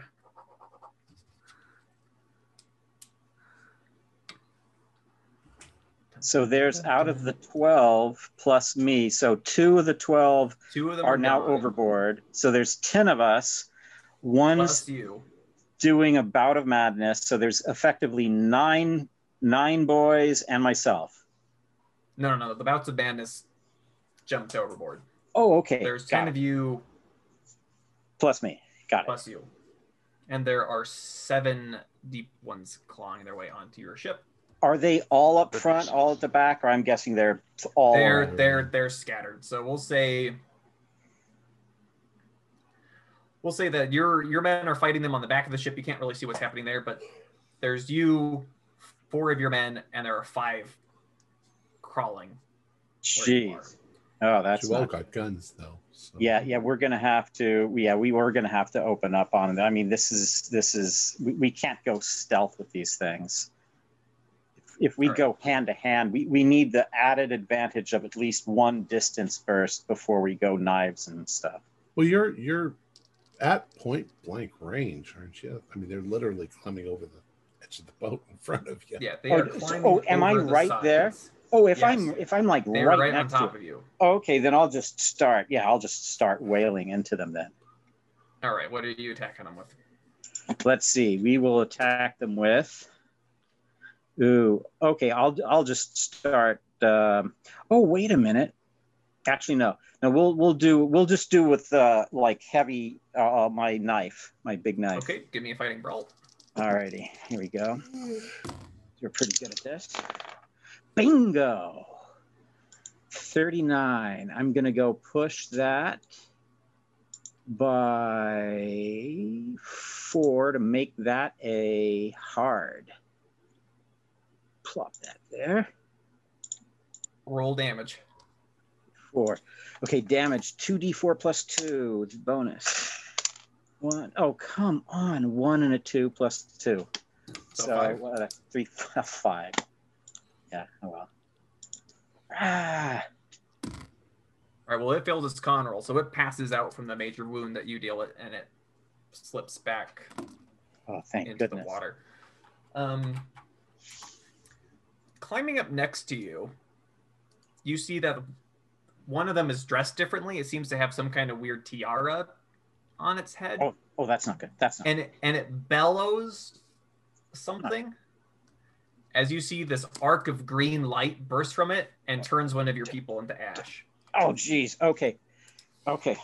So there's out of the 12 plus me. So two of the 12 Two of them are are now gone, overboard. So there's 10 of us. One's Plus you. doing a bout of madness. So there's effectively nine nine boys and myself. No, no, no. The bouts of madness jumped overboard. Oh, okay. There's Got ten it. of you plus me. Got it. plus you, and there are seven deep ones clawing their way onto your ship. Are they all up front, all at the back, or I'm guessing they're all They're they're they're scattered. So we'll say we'll say that your your men are fighting them on the back of the ship. You can't really see what's happening there, but there's you, four of your men, and there are five crawling. where you are. Jeez. Oh, that's She all got guns though. so- Yeah, yeah, we're gonna have to. Yeah, we were gonna have to open up on it. I mean, this is this is we, we can't go stealth with these things. If, if we All right. go hand to hand, we, we need the added advantage of at least one distance burst before we go knives and stuff. Well, you're you're at point blank range, aren't you? I mean, they're literally climbing over the edge of the boat in front of you. Yeah, they Oh, are so- climbing. oh, am I over the right there? Oh, if Yes. I'm if I'm like They're right, right, on next top to of you. okay, then I'll just start. Yeah, I'll just start wailing into them then. All right, what are you attacking them with? Let's see. We will attack them with. Ooh, okay. I'll I'll just start. Um, oh, wait a minute. Actually, no. No, we'll we'll do we'll just do with uh, like heavy uh, my knife, my big knife. Okay, give me a fighting brawl. Alrighty, here we go. You're pretty good at this. Bingo. 39. I'm gonna go push that by four to make that a hard. Plop that there. Roll damage. Four. Okay, damage 2d4 plus two. It's bonus. One. Oh, come on. One and a two plus two. So So, five. what? a- Three, five. Yeah. Oh well. Ah. All right, well, it failed its con roll, so it passes out from the major wound that you deal it, and it slips back Oh, thank into goodness. the water. Um, climbing up next to you, you see that one of them is dressed differently. It seems to have some kind of weird tiara on its head, Oh, oh, that's not good. That's not. and it, and it bellows something. As you see this arc of green light burst from it and turns one of your people into ash. Oh, geez. Okay. Okay.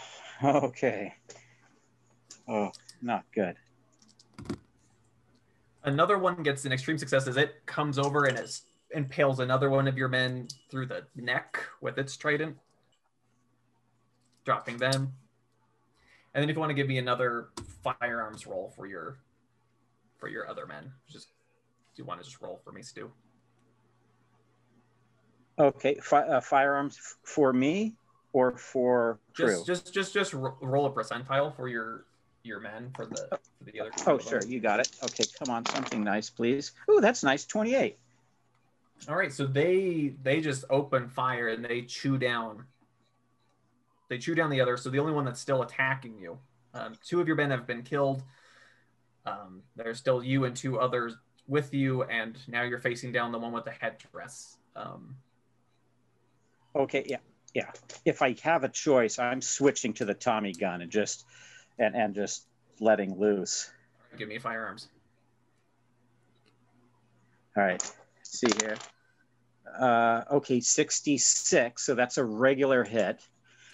Okay. Oh, not good. Another one gets an extreme success as it comes over and it impales another one of your men through the neck with its trident, dropping them. And then if you want to give me another firearms roll for your for your other men, just you want to just roll for me, Stu? Okay, fi- uh, firearms f- for me or for crew? Just just just just ro- roll a percentile for your your men for the for the other. Oh sure, you got it. Okay, come on, something nice, please. Ooh, that's nice. Twenty-eight. All right, so they they just open fire and they chew down. They chew down the other. So the only one that's still attacking you. Um, two of your men have been killed. Um, there's still you and two others with you, and now you're facing down the one with the headdress. Um, Okay, yeah, yeah. If I have a choice, I'm switching to the Tommy gun and just and and just letting loose. give me firearms. All right, let's see here. Uh, okay, sixty-six. So that's a regular hit.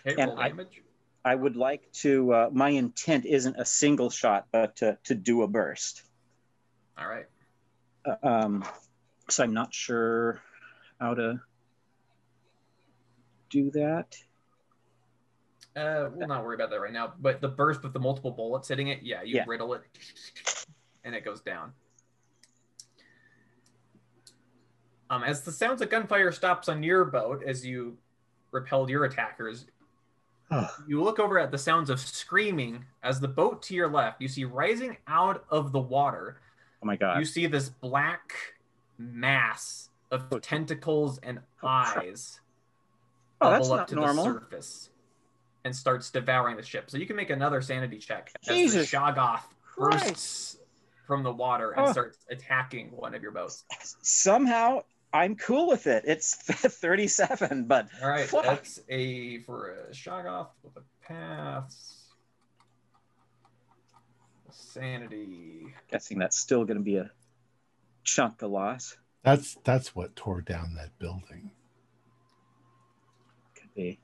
Hit And I- damage. I would like to. Uh, my intent isn't a single shot, but to to do a burst. All right. Um, so I'm not sure how to do that. Uh, we'll not worry about that right now. But the burst with the multiple bullets hitting it, yeah, you Yeah. riddle it, and it goes down. Um, as the sounds of gunfire stops on your boat, as you repelled your attackers, Oh, you look over at the sounds of screaming as the boat to your left. You see rising out of the water. Oh my god! You see this black mass of Oh. tentacles and Oh, eyes oh, that's bubble up not to normal. the surface and starts devouring the ship. So you can make another sanity check as the Jesus Shoggoth Christ. bursts from the water and Oh. starts attacking one of your boats. Somehow I'm cool with it. It's 37, but All right, Fuck. that's a for a Shoggoth with a pass. Sanity. guessing that's still going to be a chunk of loss. That's that's what tore down that building. Could be.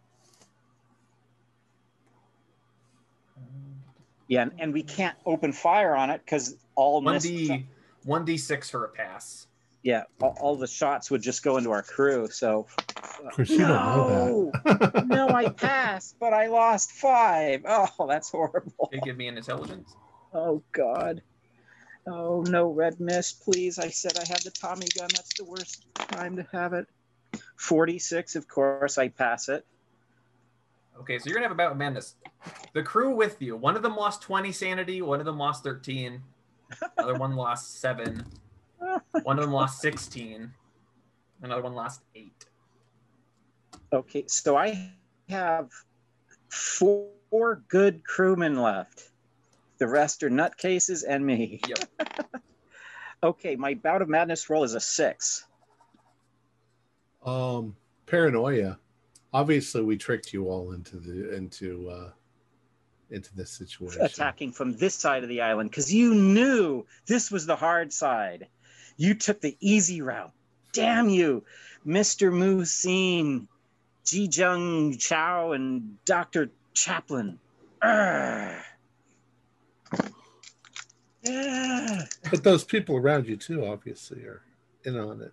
Yeah, and, and we can't open fire on it because all One miss- D, one D six for a pass. yeah, all, all the shots would just go into our crew. So uh, Of course, you don't know that. no, I passed, but I lost five. Oh, that's horrible. Can you give me an intelligence? Oh God. Oh no, red mist, please. I said I had the Tommy gun. That's the worst time to have it. 46, of course, I pass it. Okay, so you're gonna have about madness. The crew with you. One of them lost 20 sanity. One of them lost 13. Another one lost seven. One of them lost 16. Another one lost eight. Okay, so I have four good crewmen left. The rest are nutcases and me. Yep. Okay, my bout of madness roll is a six. Um, paranoia. Obviously, we tricked you all into the into uh into this situation. attacking from this side of the island because you knew this was the hard side. You took the easy route. Damn you, Mr. Musin, Ji Jung Chow, and Dr. Chaplin. Urgh. Yeah. But those people around you too, obviously, are in on it.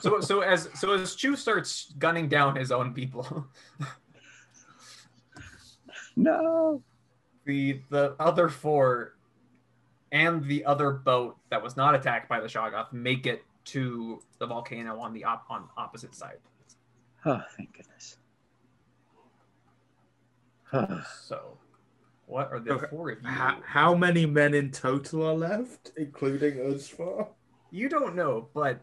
So so as so as Chu starts gunning down his own people, No. the the other four and the other boat that was not attacked by the Shoggoth make it to the volcano on the op- on opposite side. Oh, thank goodness. Oh, So, what are the Okay. four of you? How, how many men in total are left, including us four? You don't know, but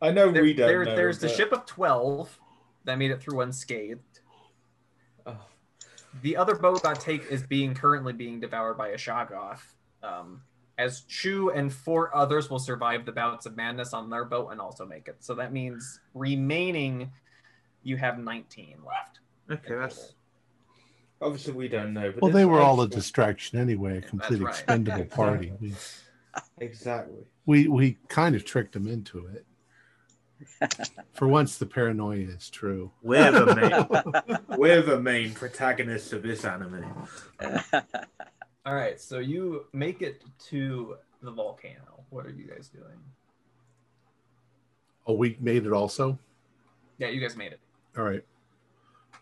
I know there, we don't there- know. there's the ship of twelve that made it through unscathed. Oh, The other boat got take is being currently being devoured by a Shoggoth. Um, as Chu and four others will survive the bouts of madness on their boat and also make it. So that means remaining, you have 19 left. okay, that's obviously we don't know. But Well, they were all a distraction anyway, a complete right. expendable party. We, Exactly. we we kind of tricked them into it. For once, the paranoia is true. We're the main. we're the main protagonists of this anime. All right, so you make it to the volcano. What are you guys doing? Oh, we made it also. Yeah, you guys made it. All right.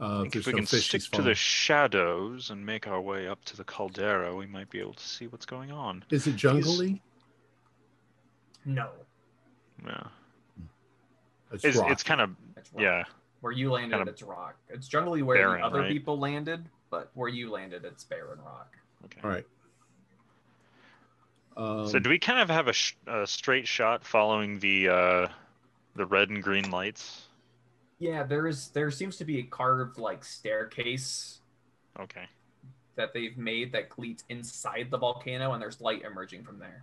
Uh, if we no can fish, stick to the shadows and make our way up to the caldera, we might be able to see what's going on. Is it jungly? No, Yeah, It's, it's, it's kind of it's yeah. Where you landed, Kinda it's rock. It's generally where barren, the other right? people landed, but where you landed, it's barren rock. Okay. All right. Um, So do we kind of have a, sh- a straight shot following the uh, the red and green lights? Yeah, there is. There seems to be a carved like staircase Okay. that they've made that leads inside the volcano, and there's light emerging from there.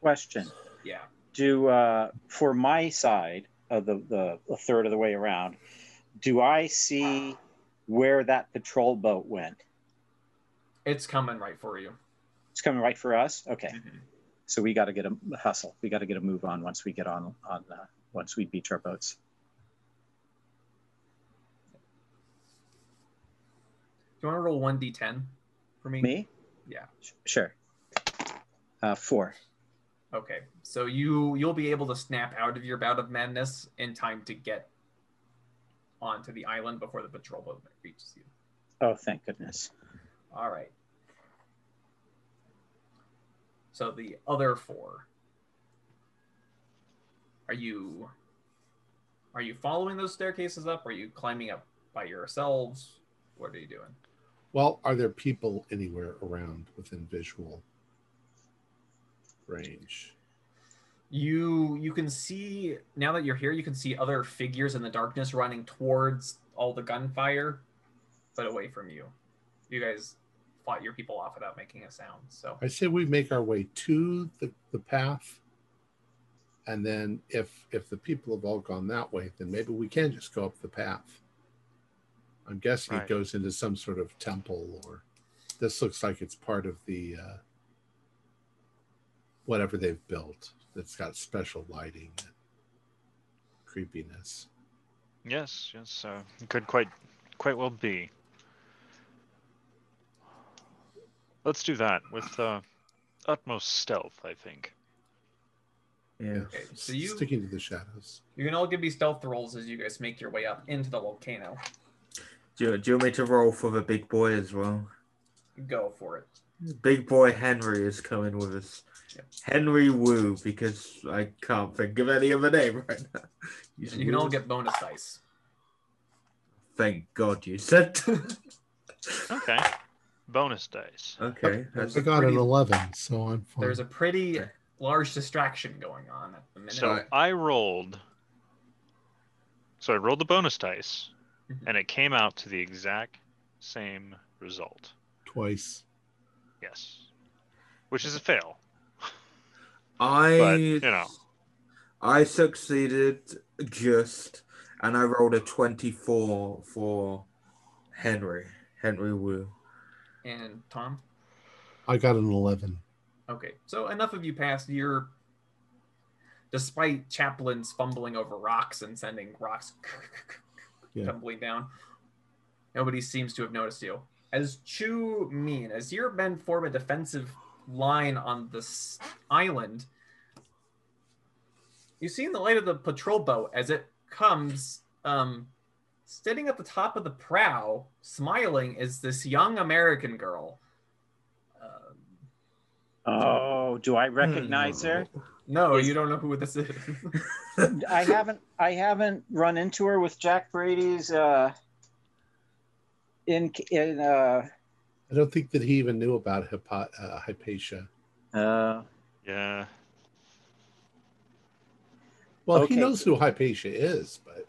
Question: Yeah. Do uh, for my side of the, the the third of the way around, do I see where that patrol boat went? It's coming right for you. It's coming right for us. Okay, Mhm. so we got to get a hustle. We got to get a move on once we get on on uh, once we beach our boats. You want to roll one d10 for me? Me? Yeah. Sure. Uh, four. Okay. So you you'll be able to snap out of your bout of madness in time to get onto the island before the patrol boat reaches you. Oh, thank goodness. All right. So the other four. Are you are you following those staircases up? Are you climbing up by yourselves? What are you doing? Well, are there people anywhere around within visual range? You you can see now that you're here, you can see other figures in the darkness running towards all the gunfire, but away from you. You guys fought your people off without making a sound. So I say we make our way to the, the path, and then if if the people have all gone that way, then maybe we can just go up the path. I'm guessing Right. it goes into some sort of temple, or this looks like it's part of the uh, whatever they've built that's got special lighting and creepiness. Yes, yes, uh, it could quite quite well be. Let's do that with uh, utmost stealth, I think. Yeah. Okay, so you- sticking to the shadows. you can all give me stealth rolls as you guys make your way up into the volcano. Do you, do you want me to roll for the big boy as well? Go for it. Big boy Henry is coming with us. Yep. Henry Wu, because I can't think of any other name right now. He's And you can all get bonus dice. Thank God you said. Okay. Bonus dice. okay. That's, I got an 11, so I'm fine. There's a pretty Okay. large distraction going on at the minute. So I rolled. So I rolled the bonus dice, Mhm. and it came out to the exact same result. twice. Yes. Which is a fail. I But, you know. I succeeded just, and I rolled a twenty-four for Henry. Henry Wu. And Tom? I got an 11. Okay, so enough of you passed. You're, despite Chaplin's fumbling over rocks and sending rocks Yeah. tumbling down, nobody seems to have noticed you. As Chu Mean, as your men form a defensive line on this island, you see in the light of the patrol boat as it comes, um, sitting at the top of the prow, smiling, is this young American girl. Um, Oh, do I recognize her? No, Is- you don't know who this is. I haven't. I haven't run into her with Jack Brady's. Uh, in in uh, I don't think that he even knew about Hypo- uh, Hypatia. uh, Yeah. Well, Okay. he knows who Hypatia is, but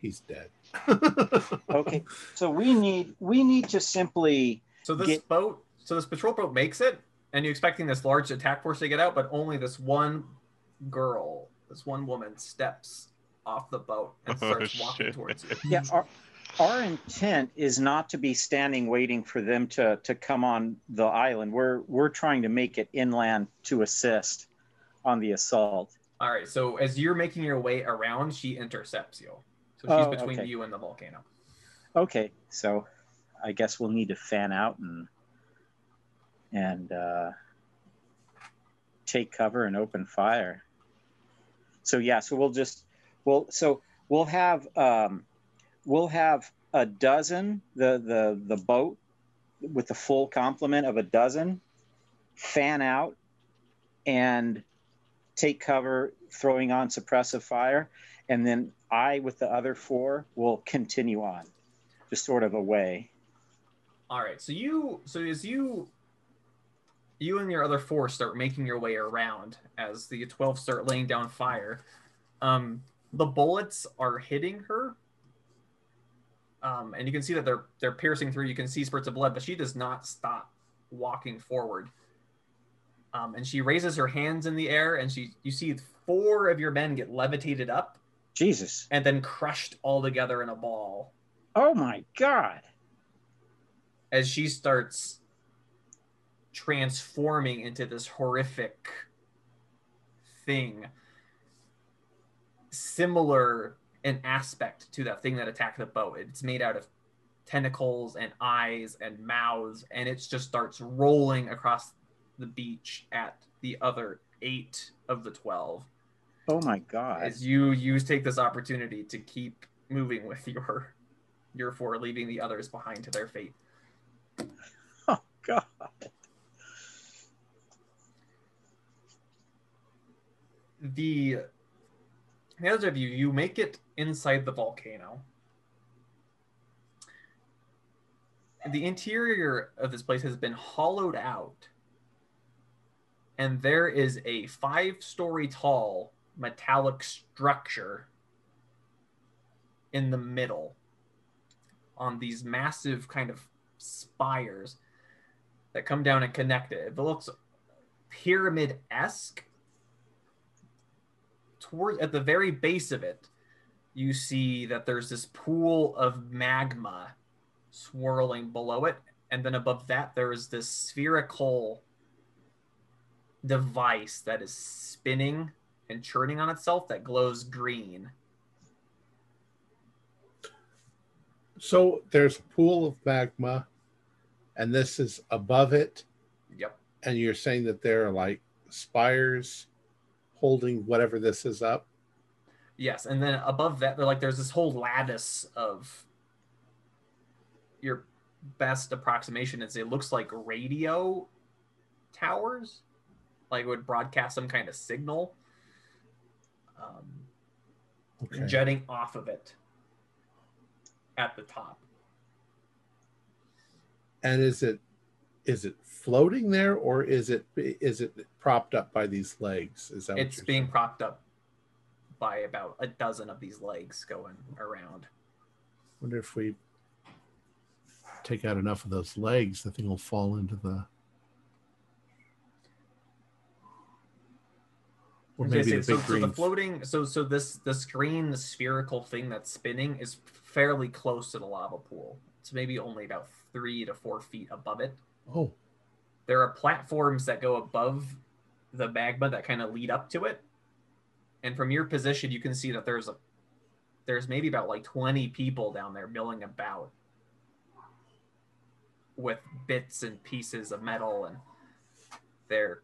he's dead. okay. So we need we need to simply so this Get- boat, so this patrol boat makes it, and you're expecting this large attack force to get out, but only this one girl, this one woman, steps off the boat and Oh, starts walking shit. towards you. yeah. Our, our intent is not to be standing waiting for them to to come on the island. We're we're trying to make it inland to assist on the assault. All right, so as you're making your way around, she intercepts you. So she's Oh, between okay. you and the volcano. Okay, so I guess we'll need to fan out and and uh, take cover and open fire. So yeah, so we'll just we'll so we'll have um, we'll have a dozen, the the the boat with the full complement of a dozen, fan out and take cover, throwing on suppressive fire, and then I with the other four will continue on, just sort of away. All right. So you, so as you, you and your other four start making your way around as the twelve start laying down fire. Um, the bullets are hitting her, um, and you can see that they're they're piercing through. You can see spurts of blood, but she does not stop walking forward. Um, and she raises her hands in the air, and she you see four of your men get levitated up Jesus. and then crushed all together in a ball Oh my God. as she starts transforming into this horrific thing similar in aspect to that thing that attacked the boat it's made out of tentacles and eyes and mouths and it just starts rolling across the beach at the other eight of the 12 Oh my God. as you use take this opportunity to keep moving with your your four leaving the others behind to their fate Oh God. The the other of you you make it inside the volcano the interior of this place has been hollowed out and there is a five story tall metallic structure in the middle on these massive kind of spires that come down and connect it. It looks pyramid esque. Toward at the very base of it, you see that there's this pool of magma swirling below it, and then above that there is this spherical device that is spinning and churning on itself that glows green. So there's a pool of magma, and this is above it, Yep. and you're saying that there are like spires holding whatever this is up. Yes, and then above that, they're like there's this whole lattice of your best approximation is it looks like radio towers, like it would broadcast some kind of signal, um, Okay. jutting off of it at the top. And is it is it floating there or is it is it propped up by these legs? Is that It's being saying? propped up by about a dozen of these legs going around. wonder if we take out enough of those legs, the thing will fall into the or I was gonna maybe the so, so the floating so so this this green the spherical thing that's spinning is fairly close to the lava pool it's maybe only about three to four feet above it oh, there are platforms that go above the magma that kind of lead up to it. And from your position you can see that there's a there's maybe about like 20 people down there milling about with bits and pieces of metal and they're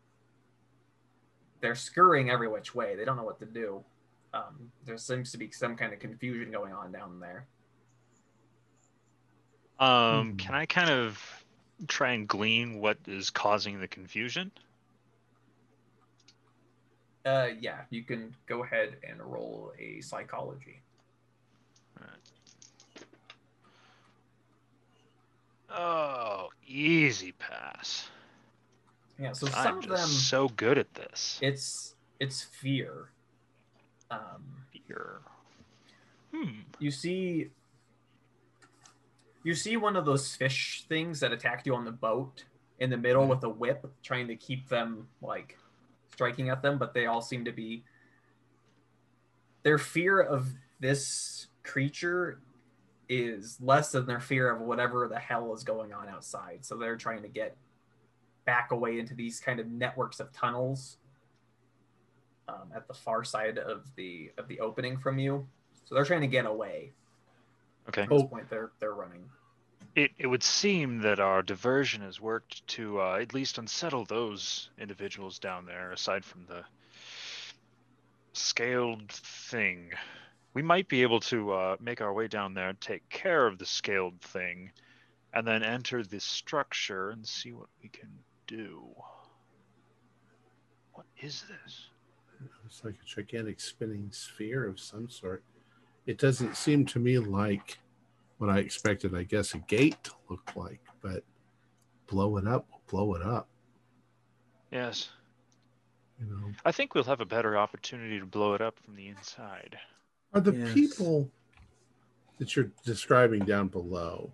they're scurrying every which way. They don't know what to do. Um, there seems to be some kind of confusion going on down there. Um, Hmm. can I kind of try and glean what is causing the confusion? uh, yeah you can go ahead and roll a psychology Oh, easy pass. yeah so some I'm of them so good at this. it's it's fear um, Fear. Hmm. you see you see one of those fish things that attacked you on the boat in the middle with a whip trying to keep them like striking at them but they all seem to be their fear of this creature is less than their fear of whatever the hell is going on outside. So they're trying to get back away into these kind of networks of tunnels um, at the far side of the of the opening from you. So they're trying to get away Okay. at this Oh. point they're they're running It it would seem that our diversion has worked to uh, at least unsettle those individuals down there, aside from the scaled thing. we might be able to uh, make our way down there, and take care of the scaled thing, and then enter this structure and see what we can do. What is this? It's like a gigantic spinning sphere of some sort. It doesn't seem to me like what I expected, I guess, a gate to look like, but blow it up, blow it up. Yes, You know, I think we'll have a better opportunity to blow it up from the inside. are the Yes. people that you're describing down below?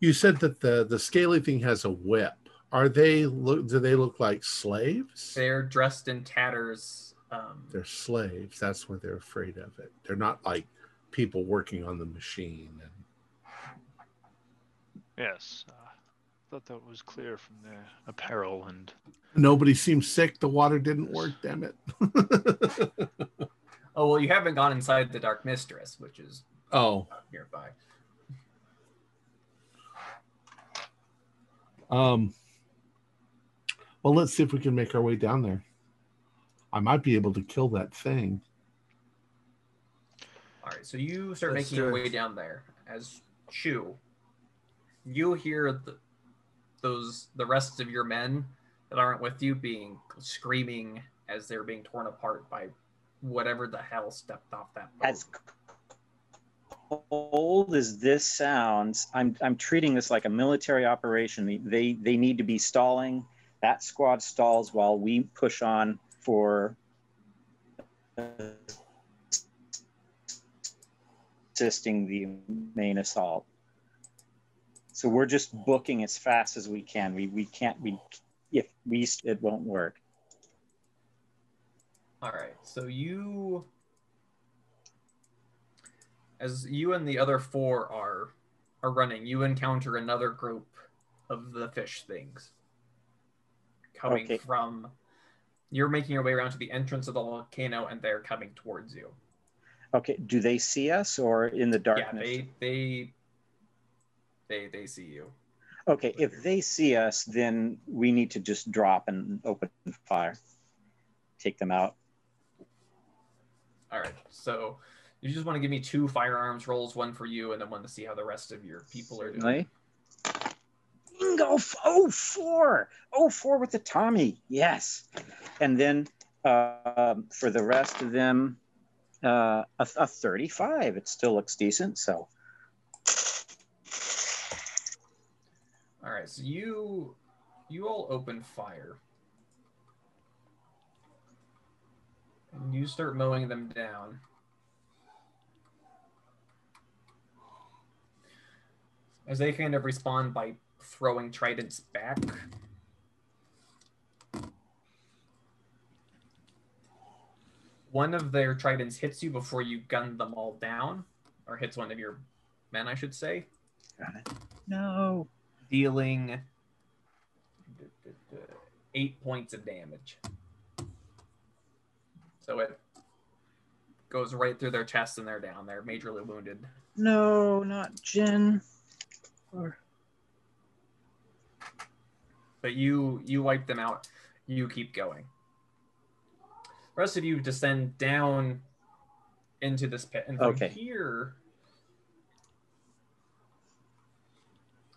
You said that the the scaly thing has a whip. Are they look? Do they look like slaves? They're dressed in tatters. Um, They're slaves. That's why they're afraid of it. They're not like people working on the machine. And Yes, uh, thought that was clear from their apparel and nobody seems sick. The water didn't work. Damn it. oh well, you haven't gone inside the Dark Mistress, which is oh, uh, nearby. um. Well, let's see if we can make our way down there. I might be able to kill that thing. All right, so you start Let's making your way down there as Shu. You hear the, those the rest of your men that aren't with you being screaming as they're being torn apart by whatever the hell stepped off that boat. As cold as this sounds, I'm I'm treating this like a military operation. They they, they need to be stalling. That squad stalls while we push on for assisting the main assault. So we're just booking as fast as we can. We we can't we if we it won't work. All right, so you, as you and the other four are are running, you encounter another group of the fish things coming Okay. from. You're making your way around to the entrance of the volcano, and they're coming towards you. Okay, do they see us or in the darkness? Yeah, they they they they see you. Okay, if they see us, then we need to just drop and open fire. Take them out. All right, so you just want to give me two firearms rolls, one for you, and then one to see how the rest of your people are doing. Bingo! Oh, four! Oh, four with the Tommy. Yes. And then uh, for the rest of them, uh, a, a 35. It still looks decent. So, All right, so you you all open fire. And you start mowing them down. As they kind of respond by throwing tridents back. One of their tridents hits you before you gun them all down, or hits one of your men, I should say got it. No. dealing eight points of damage. So it goes right through their chest and they're down. They're majorly wounded. No, not Jen. Or But you you wipe them out. You keep going. The rest of you descend down into this pit, and from Okay. here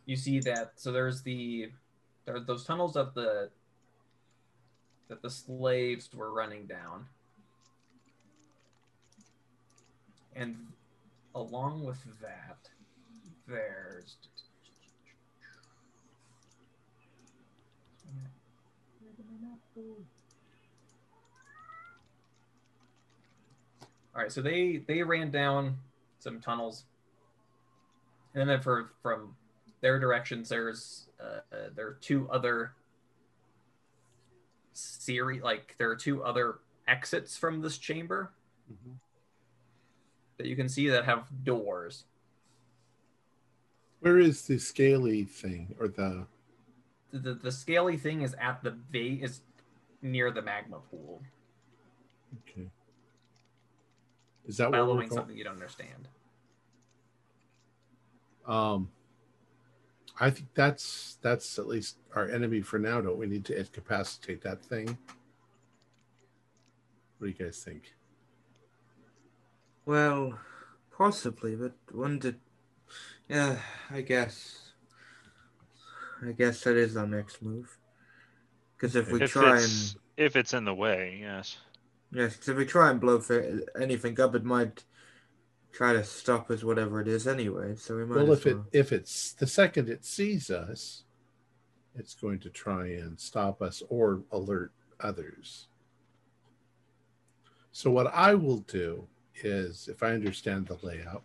you see that. So there's the there are those tunnels that the that the slaves were running down, and along with that, there's All right, so they they ran down some tunnels, and then for from their directions, there's uh, uh, there are two other series, like there are two other exits from this chamber that you can see that have doors. Where is the scaly thing or the? The, the, the scaly thing is at the va- is near the magma pool, Okay. Is that where we're following something you don't understand. Um, I think that's that's at least our enemy for now. Don't we need to incapacitate that thing? What do you guys think? Well, possibly, but when did. Yeah, I guess. I guess that is our next move. Because if we if try and. if it's in the way, yes. Yes, 'cause if we try and blow fa- anything up, it might try to stop us, whatever it is, anyway. So we might. Well, as if it if it's the second it sees us, it's going to try and stop us or alert others. So what I will do is, if I understand the layout,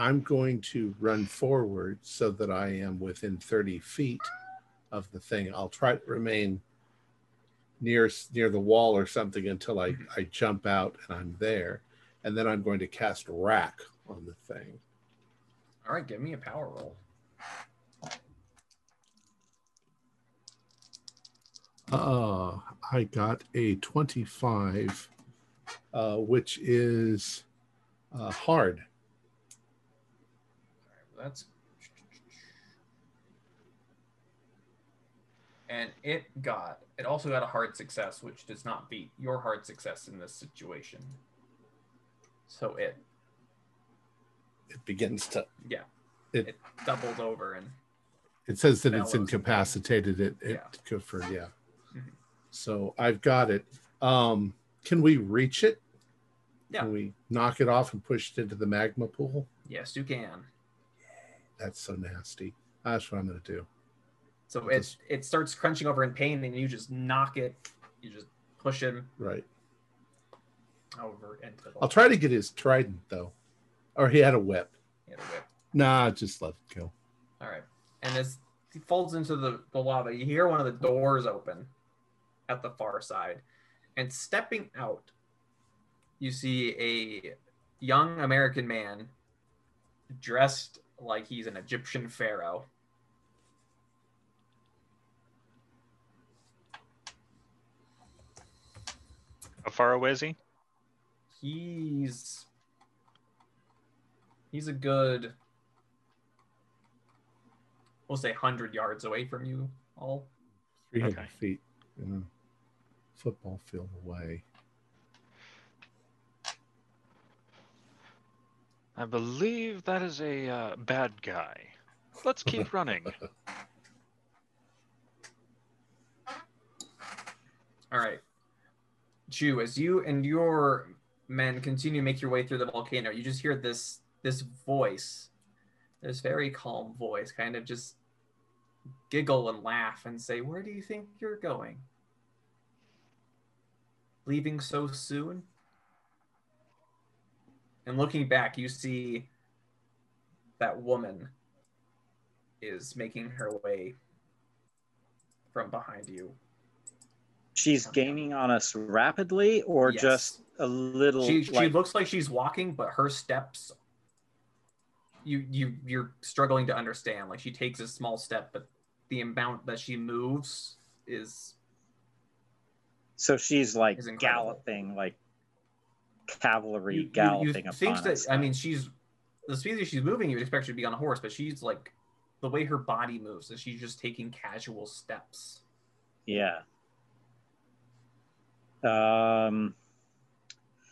I'm going to run forward so that I am within 30 feet of the thing. I'll try to remain near near the wall or something until I, I jump out and I'm there. And then I'm going to cast Wrack on the thing. All right, give me a power roll. Uh, I got a 25, uh, which is uh, hard. That's and it got it also got a hard success, which does not beat your hard success in this situation. So it It begins to, yeah It- it, doubled over and it says that it's incapacitated. It, it Yeah. for, yeah. Mhm. So I've got it. Um, can we reach it? Yeah. Can we knock it off and push it into the magma pool? yes you can. That's so nasty. That's what I'm to do. So it it starts crunching over in pain and you just knock it, you just push him Right. over into the I'll try to get his trident, though. Or he had a whip. Hit a whip. Nah, just let it go. All right. And as he folds into the, the lava, you hear one of the doors open at the far side. And stepping out, you see a young American man dressed like he's an Egyptian pharaoh. How far away is he? He's he's a good we'll say 100 yards away from you all. 300 Okay. feet in a football field away. I believe that is a uh, bad guy. Let's keep running. All right. Jew, as you and your men continue to make your way through the volcano, you just hear this this voice, this very calm voice, kind of just giggle and laugh and say, Where do you think you're going? Leaving so soon? And looking back, you see that woman is making her way from behind you. She's gaining on us rapidly, or Yes. just a little. she she like, looks like she's walking, but her steps you you you're struggling to understand. Like she takes a small step, but the amount that she moves is so she's like is galloping, like cavalry you, you, galloping you upon think that us. I mean she's the speed that she's moving, you would expect her to be on a horse, but she's like the way her body moves is she's just taking casual steps. Yeah. Um.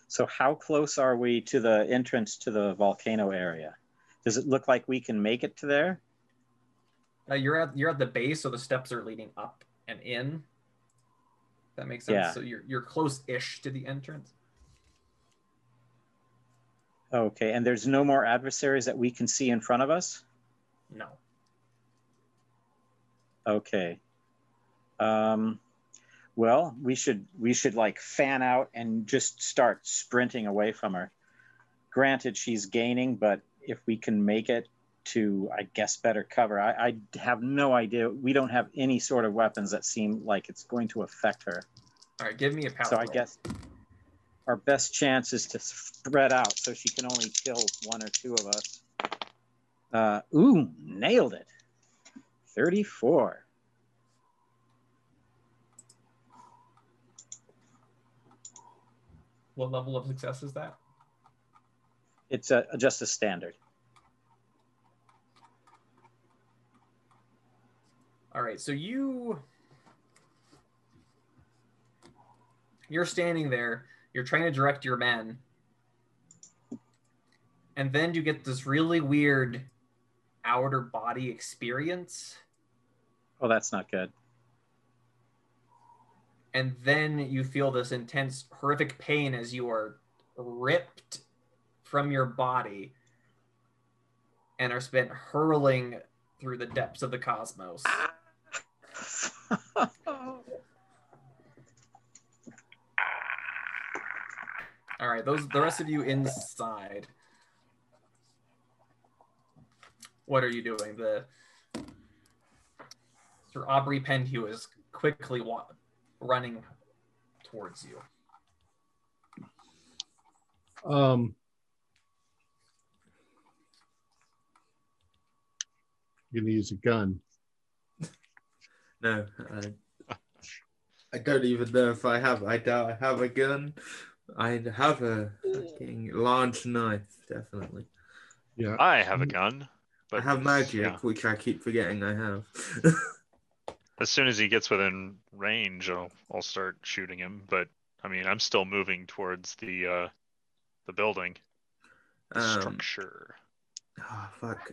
So how close are we to the entrance to the volcano area? Does it look like we can make it to there? Uh, you're at you're at the base, so the steps are leading up and in. That makes sense. Yeah. So you're you're close-ish to the entrance. Okay, and there's no more adversaries that we can see in front of us? No. Okay. Um, well, we should we should like fan out and just start sprinting away from her. Granted, she's gaining, but if we can make it to, I guess, better cover, I, I have no idea. We don't have any sort of weapons that seem like it's going to affect her. All right, give me a power. so I guess our best chance is to spread out so she can only kill one or two of us. Uh, ooh, nailed it. 34. What level of success is that? It's a, just a standard. All right, so you you're standing there, you're trying to direct your men, and then you get this really weird outer body experience. Oh, that's not good. and then you feel this intense horrific pain as you are ripped from your body and are spent hurling through the depths of the cosmos all right those the rest of you inside what are you doing the sir aubrey penhew is quickly wa- running towards you Um, you're gonna use a gun. No, I, I don't even know if I have. I doubt I have a gun. I have a fucking large knife, definitely. Yeah. I have a gun, but I have magic, yeah, which I keep forgetting I have. as soon as he gets within range, I'll I'll start shooting him. But I mean, I'm still moving towards the uh, the building the um, structure. oh, fuck.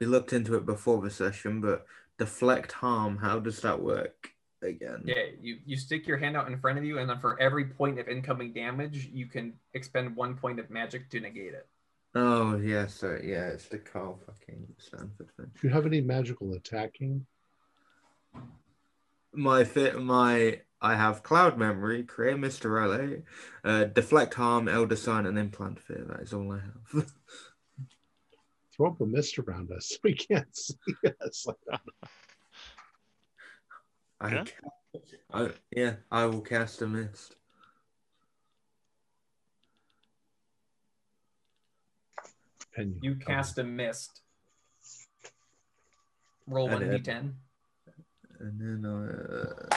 We looked into it before the session, but deflect harm. How does that work again? Yeah, you, you stick your hand out in front of you, and then for every point of incoming damage, you can expend one point of magic to negate it. Oh yeah, so yeah, it's the Carl fucking Stanford thing. Do you have any magical attacking? My fit, my I have cloud memory, create Mr. LA, uh, deflect harm, elder sign, and implant fear. That is all I have. Throw up a mist around us we can't see us. I, Yeah? I, yeah, I will cast a mist. Penny, You cast a mist. Roll one d10. And then uh,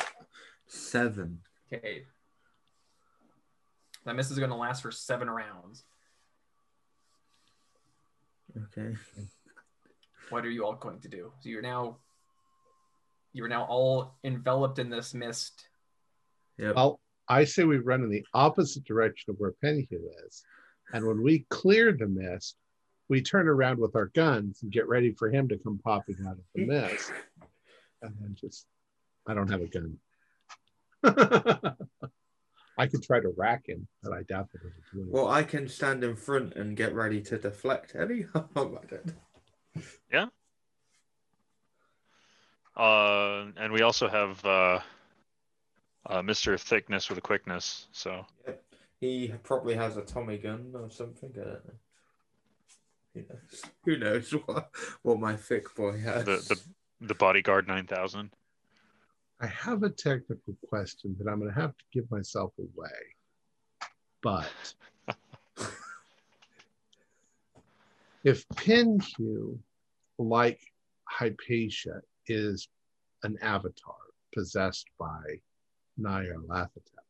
seven. Okay. That mist is going to last for seven rounds. Okay. What are you all going to do? So you're now you're now all enveloped in this mist. Yep. Well, I say we run in the opposite direction of where Penhew is. And when we clear the mist, we turn around with our guns and get ready for him to come popping out of the mist. And then just, I don't have a gun. I could try to Wrack him, but I doubt that it'll do it. Well, I can stand in front and get ready to deflect any harm at it. Uh, and we also have uh, uh, Mr. Thickness with a quickness. So He probably has a Tommy gun or something. I don't know. Who knows? Who knows what, what my thick boy has? the the the bodyguard nine thousand. I have a technical question that I'm going to have to give myself away. But if Penhew, like Hypatia, is an avatar possessed by Nyarlathotep,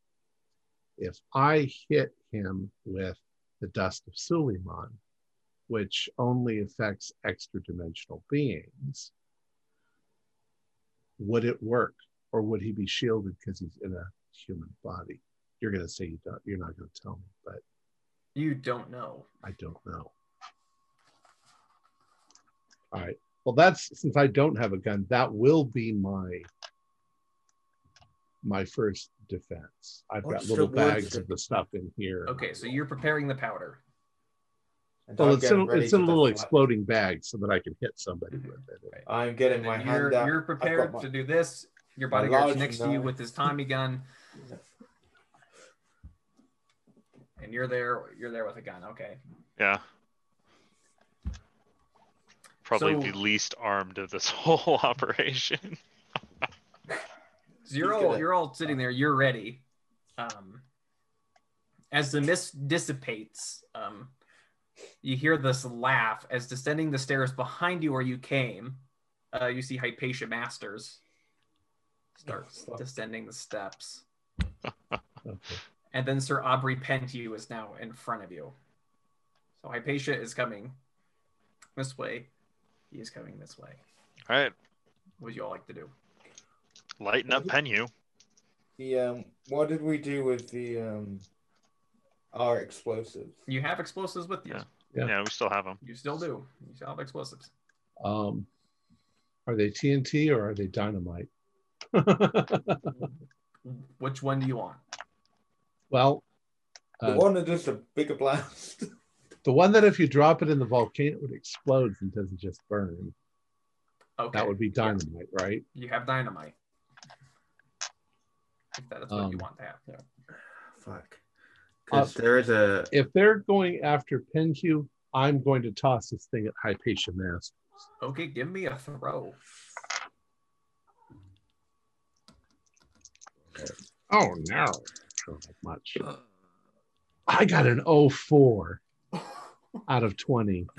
if I hit him with the dust of Suleiman, which only affects extra dimensional beings, would it work? or would he be shielded because he's in a human body? You're going to say you don't. You're not going to tell me, but You don't know. I don't know. All right. Well, that's since I don't have a gun. That will be my my first defense. I've got What's little bags that- of the stuff in here. Okay, so you're preparing the powder. And Well, I'm it's in, it's in a little deflect. exploding bag so that I can hit somebody Mhm. with it. I'm getting And my hand you're, out. you're prepared my- to do this. Your my bodyguard's large next to you with his Tommy gun, and you're there. You're there with a gun. Okay. Yeah. Probably So- the least armed of this whole operation. So you're all you're all sitting there. You're ready. Um, as the mist dissipates, um, you hear this laugh as descending the stairs behind you where you came. Uh, you see Hypatia Masters starts fuck. descending the steps, and then Sir Aubrey Penhew is now in front of you. So Hypatia is coming this way. He is coming this way. All right, What would you all like to do? lighten up, Penhew. The um, what did we do with the um, our explosives? You have explosives with you. Yeah. Yeah. Yeah, we still have them. You still do. You still have explosives. Um, are they TNT or are they dynamite? Which one do you want? well, The uh, one that does a bigger blast. the one that if you drop it in the volcano, it would explode and doesn't just burn. Okay. That would be dynamite, right? You have dynamite. If that is what you Um, want to have. Yeah. Fuck. Because Uh, there is a. If they're going after Penhew, I'm going to toss this thing at Hypatia Mass. Okay, give me a throw. Oh no, not much. I got an 04 out of 20.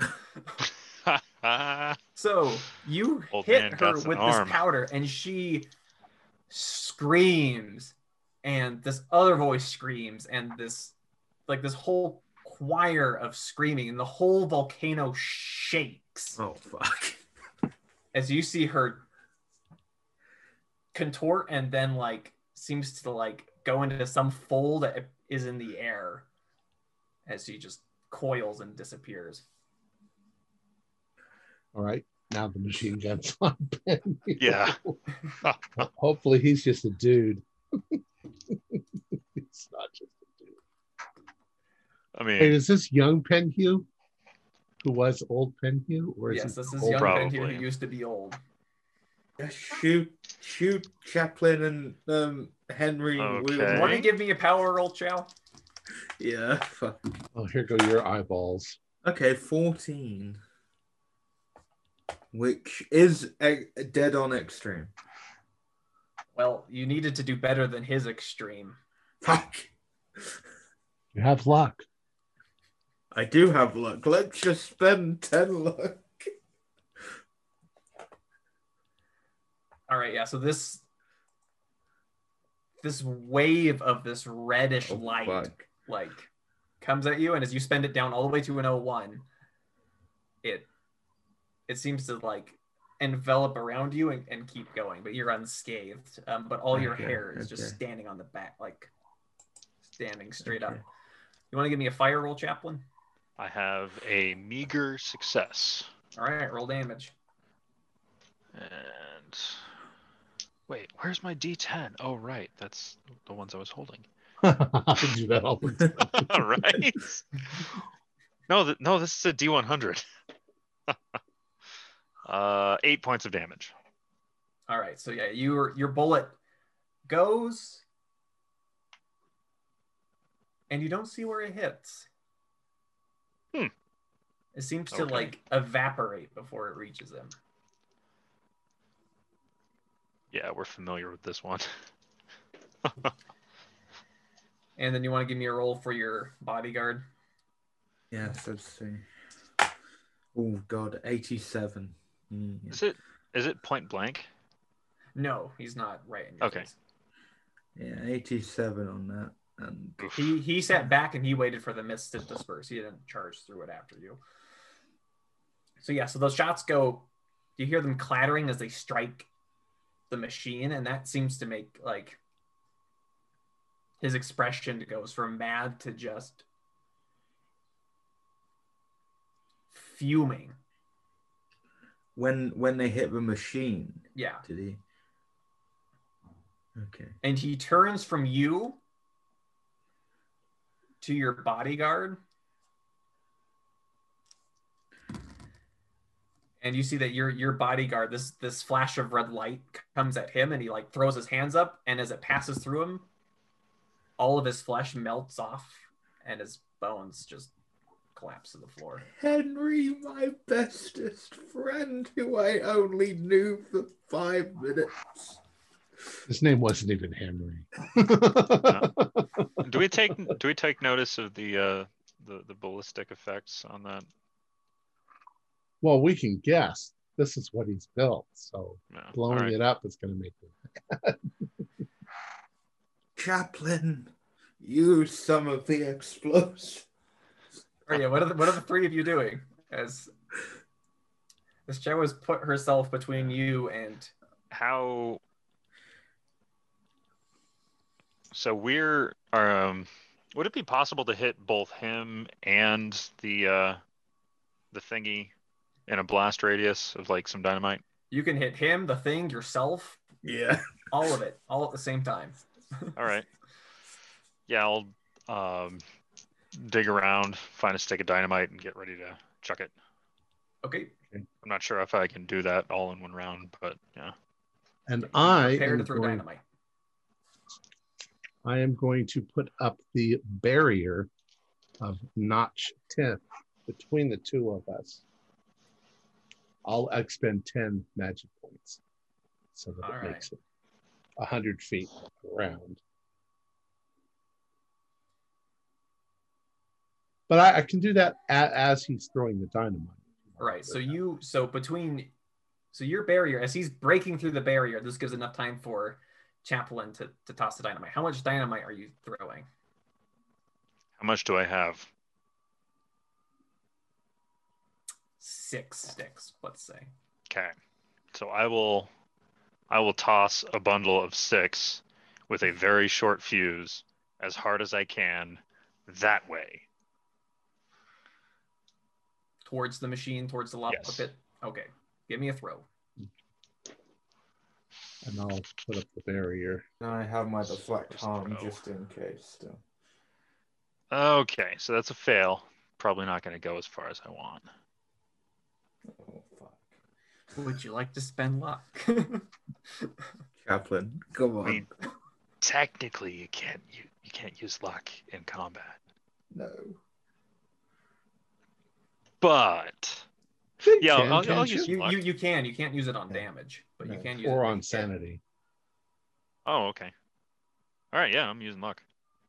So you Old hit her with an this arm. powder, and she screams, and this other voice screams, and this like this whole choir of screaming, and the whole volcano shakes Oh, fuck. as you see her contort and then like seems to like go into some fold that is in the air as she just coils and disappears. All right. Now the machine gun's on Penhew. Yeah. Hopefully he's just a dude. it's not just a dude. I Wait, mean, is this young Penhew? Who was old Penhew? Or is yes, it this is old- young Probably. Penhew who used to be old. Yeah, shoot, shoot Chaplin and um, Henry. Okay. Will- Want to give me a power roll, Chow? Yeah. Oh, here go your eyeballs. Okay, 14. Which is a, a dead on extreme. Well, you needed to do better than his extreme. Fuck. You have luck. I do have luck. Let's just spend 10 luck. All right, yeah. So this this wave of this reddish Oh, light fuck. Like comes at you and as you spend it down all the way to an 01 it it seems to like envelop around you and, and keep going but you're unscathed um, but all your Okay, hair is just standing on the back like standing straight up you want to give me a fire roll Chaplin I have a meager success. all right roll damage And wait, where's my D10? Oh, right, that's the ones I was holding. I do that all the time. right? No, th- no, this is a D100. uh, eight points of damage. all right so yeah your your bullet goes and you don't see where it hits Hmm. it seems to Okay. like evaporate before it reaches him Yeah, we're familiar with this one. and then you want to give me a roll for your bodyguard Yes, let's see. Oh, God, 87. Mm, Is it is it point blank? no he's not right in your Okay. face. Yeah, 87 on that. And he he sat back and he waited for the mist to disperse he didn't charge through it after you so yeah so those shots go you hear them clattering as they strike the machine and that seems to make like his expression goes from mad to just fuming when when they hit the machine, yeah did he? Okay. and he turns from you to your bodyguard and you see that your your bodyguard this this flash of red light comes at him and he like throws his hands up and as it passes through him all of his flesh melts off and his bones just collapse to the floor Henry, my bestest friend, who I only knew for five minutes. His name wasn't even Henry. Do we take do we take notice of the uh the, the ballistic effects on that? well, we can guess. This is what he's built. So No. All blowing right. it up is going to make it. Chaplin, use some of the explosives. oh yeah what are the, what are the three of you doing as as Joe has put herself between you and How so we're um would it be possible to hit both him and the uh the thingy in a blast radius of like some dynamite? You can hit him, the thing, yourself, Yeah. all of it, all at the same time. All right. Yeah, I'll um, dig around, find a stick of dynamite, and get ready to chuck it. Okay, I'm not sure if I can do that all in one round, but yeah. And I prepare to throw going, dynamite. I am going to put up the barrier of notch 10 between the two of us. I'll expend 10 magic points so that All it right. makes it 100 feet around. But I, I can do that a, as he's throwing the dynamite. Right. So you so between so your barrier as he's breaking through the barrier, this gives enough time for Chaplin to, to toss the dynamite. How much dynamite are you throwing? How much do I have? Six sticks, let's say. Okay. So I will I will toss a bundle of six with a very short fuse as hard as I can that way. Towards the machine, towards the lava Yes. pit. Okay. Give me a throw. And I'll put up the barrier. And I have my deflect First harm just in case still. Okay, so that's a fail. Probably not going to go as far as I want. Fuck. Would you like to spend luck? Chaplin, come on. I mean, technically, you can't you, you can't use luck in combat, no. but You yeah, can, I'll, I'll can't use you, luck. you you can. You can't use it on damage, but you can use it or when on you hit. sanity. Oh, okay. All right, yeah, I'm using luck.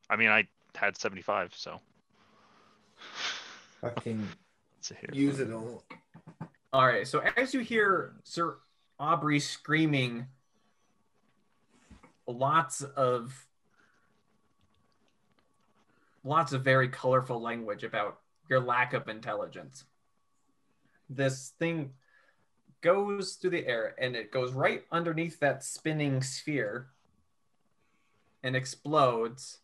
I mean, I had 75, so Fucking let's see here. use it all. All right. So as you hear Sir Aubrey screaming lots of lots of very colorful language about your lack of intelligence. This thing goes through the air and it goes right underneath that spinning sphere and explodes.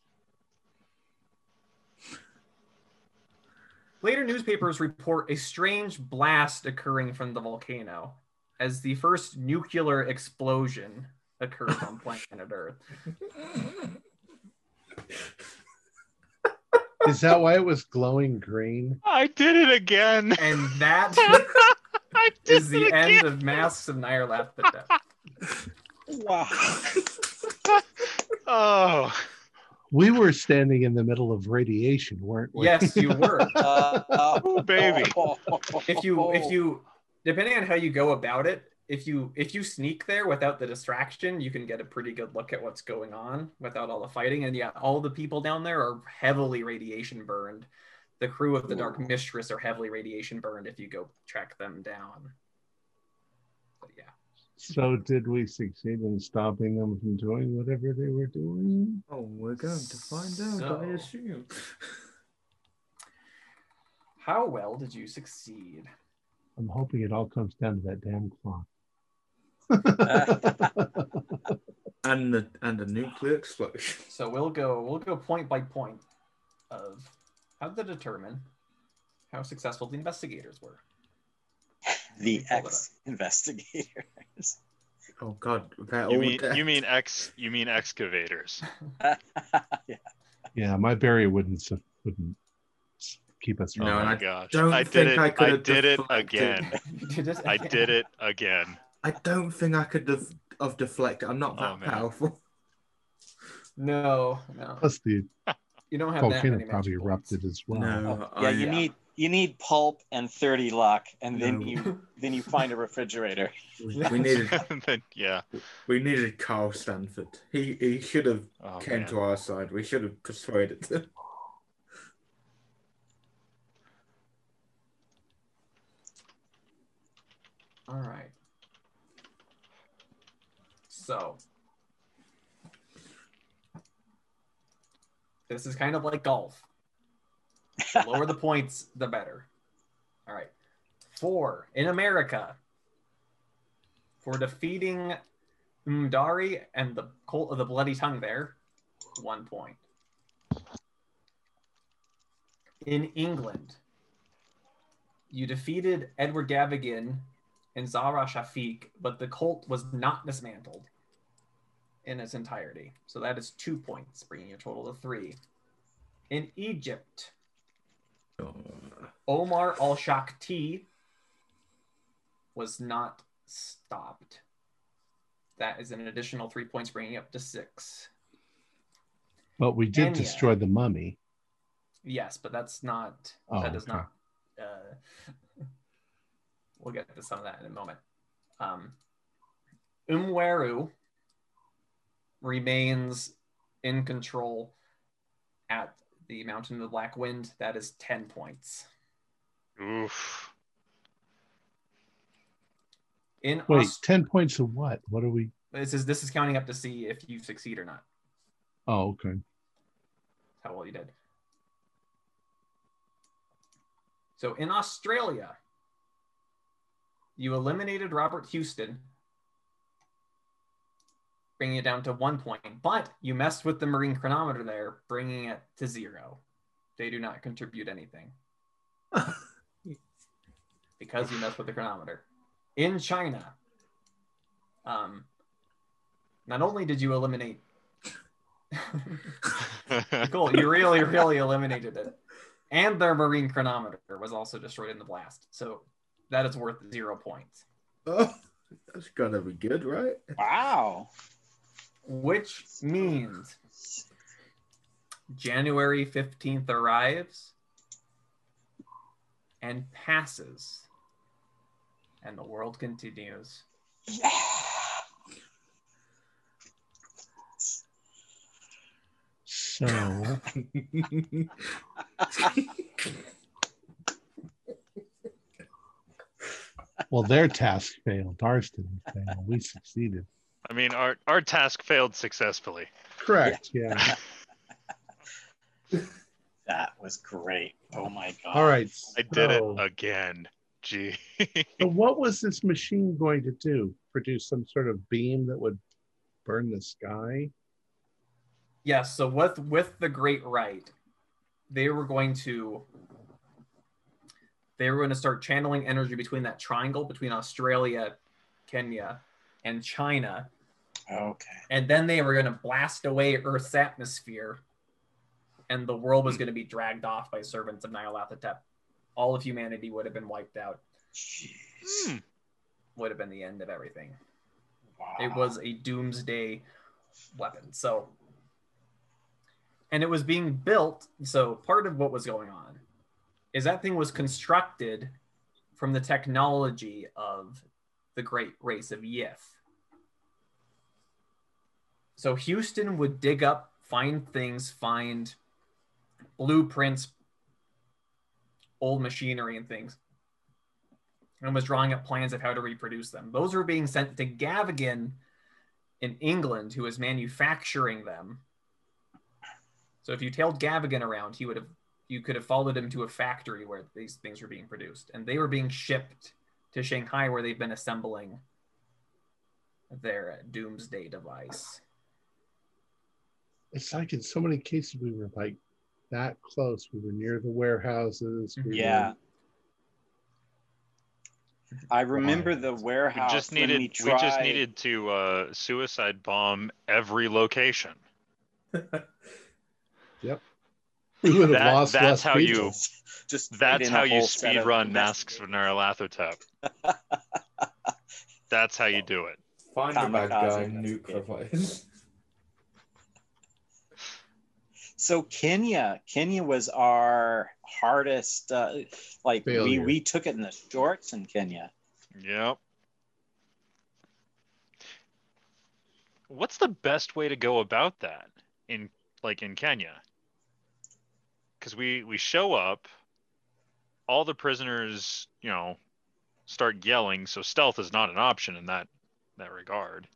Later newspapers report a strange blast occurring from the volcano as the first nuclear explosion occurs on planet Earth. Is that why it was glowing green? I did it again. And that I did is the it end of Masks of Nyarlathotep. Wow. Oh, We were standing in the middle of radiation, weren't we? Yes, you were. Uh, Ooh, baby. If you if you depending on how you go about it, if you if you sneak there without the distraction, you can get a pretty good look at what's going on without all the fighting. And yeah, all the people down there are heavily radiation burned. The crew of the Dark Mistress are heavily radiation burned if you go track them down. But yeah. So did we succeed in stopping them from doing whatever they were doing? Oh, we're going to find out, I assume. How well did you succeed? I'm hoping it all comes down to that damn clock. Uh, and the and the nuclear explosion. So we'll go we'll go point by point of how to determine how successful the investigators were. The Hold ex investigators. Oh god, they're you all mean dead. you mean ex you mean excavators? yeah. Yeah, my barrier wouldn't wouldn't keep us from oh No, oh and my I gosh! don't I did think it! I I, could have did it again! Did it I did it again! I don't think I could have of deflected. I'm not Oh, that man. powerful. No, no. Plus, the You don't have that volcano many probably magic erupted as well. No, Yeah, I, you yeah. need you need pulp and 30 luck, and then No. you then you find a refrigerator. we, we needed Then- yeah. we needed Carl Stanford. He he should have Oh, came man. to our side. We should have persuaded him. All right. So this is kind of like golf. The lower the points, the better. All right. Four in America for defeating Umdari and the cult of the bloody tongue there, one point. In England You defeated Edward Gavigan and Zara Shafiq, but the cult was not dismantled in its entirety. So that is two points, bringing your total to three. In Egypt, Omar al Shakti was not stopped. That is an additional three points, bringing up to six. But we did destroy the mummy. Yes, but that's not. Oh, that does okay. not. Uh, we'll get to some of that in a moment. Um, M'Weru remains in control at the Mountain of the Black Wind. That is 10 points. Oof. In Wait, Aus- 10 points of what? What are we? this is this is counting up to see if you succeed or not. Oh, okay. How well you did. So in Australia, you eliminated Robert Huston, bringing it down to one point. But you messed with the marine chronometer there, bringing it to zero. They do not contribute anything because you messed with the chronometer. In China, um, not only did you eliminate. cool, you really, really eliminated it. And their marine chronometer was also destroyed in the blast. So that is worth zero points. Oh, that's gonna be good, right? Wow. Which means January 15th arrives and passes. And the world continues. So, well, their task failed. Ours didn't fail. We succeeded. I mean, our our task failed successfully. Correct. Yeah. That was great. Oh my god. All right. I did it again. Gee. So, what was this machine going to do? Produce some sort of beam that would burn the sky? Yes, so with with the Great Right, they were going to they were going to start channeling energy between that triangle between Australia, Kenya, and China, Okay. and then they were going to blast away Earth's atmosphere, and the world was going to be dragged off by servants of Nyarlathotep. All of humanity would have been wiped out. Jeez. Hmm. Would have been the end of everything. Wow. It was a doomsday weapon. So, and it was being built. So, part of what was going on is that thing was constructed from the technology of the great race of Yith. So, Huston would dig up, find things, find blueprints, old machinery, and things and was drawing up plans of how to reproduce them. Those were being sent to Gavigan in England, who was manufacturing them. So if you tailed Gavigan around, he would have you could have followed him to a factory where these things were being produced, and they were being shipped to Shanghai, where they've been assembling their doomsday device. It's like in so many cases we were like that close. We were near the warehouses. We Yeah. were- I remember Wow. the We warehouse. just needed we, we, just needed to uh, suicide bomb every location. Yep. We would have That- lost that's how people. you- just That's how you speed run Masks of investigators. Nyarlathotep. That's how you do it. Find a bad guy, nuke investigator. device. So Kenya, Kenya was our hardest. Uh, like we we took it in the shorts in Kenya. Yep. What's the best way to go about that in like in Kenya? Because we we show up, all the prisoners, you know, start yelling. So stealth is not an option in that that regard.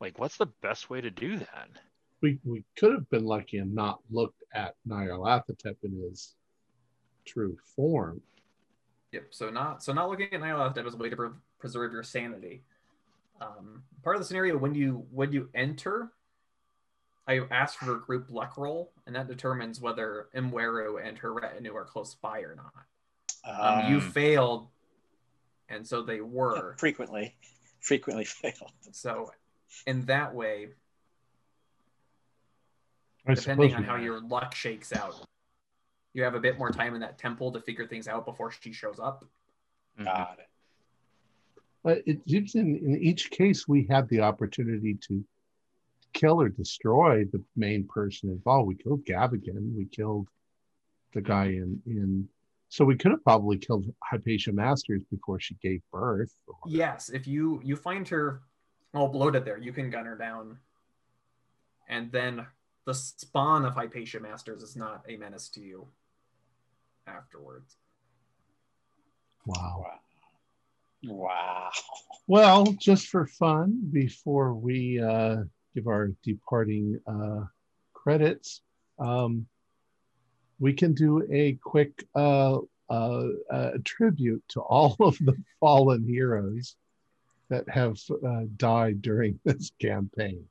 Like, what's the best way to do that? We we could have been lucky and not looked at Nyarlathotep in his true form. Yep. So not so not looking at Nyarlathotep as a way to pre- preserve your sanity. Um, part of the scenario when you when you enter, I ask for a group luck roll, and that determines whether M'Weru and her retinue are close by or not. Um, you Um, failed, and so they were. frequently, frequently failed. So, in that way, I depending on we- how your luck shakes out, you have a bit more time in that temple to figure things out before she shows up. Mhm. Got it. But it seems in, in each case we had the opportunity to kill or destroy the main person involved. We killed Gavigan. We killed the guy in in. So we could have probably killed Hypatia Masters before she gave birth. or- Yes, if you you find her all bloated there, you can gun her down, and then the spawn of Hypatia Masters is not a menace to you afterwards. Wow. Wow. Wow. Well, just for fun, before we uh, give our departing uh, credits, um, we can do a quick uh, uh, uh, tribute to all of the fallen heroes that have uh, died during this campaign.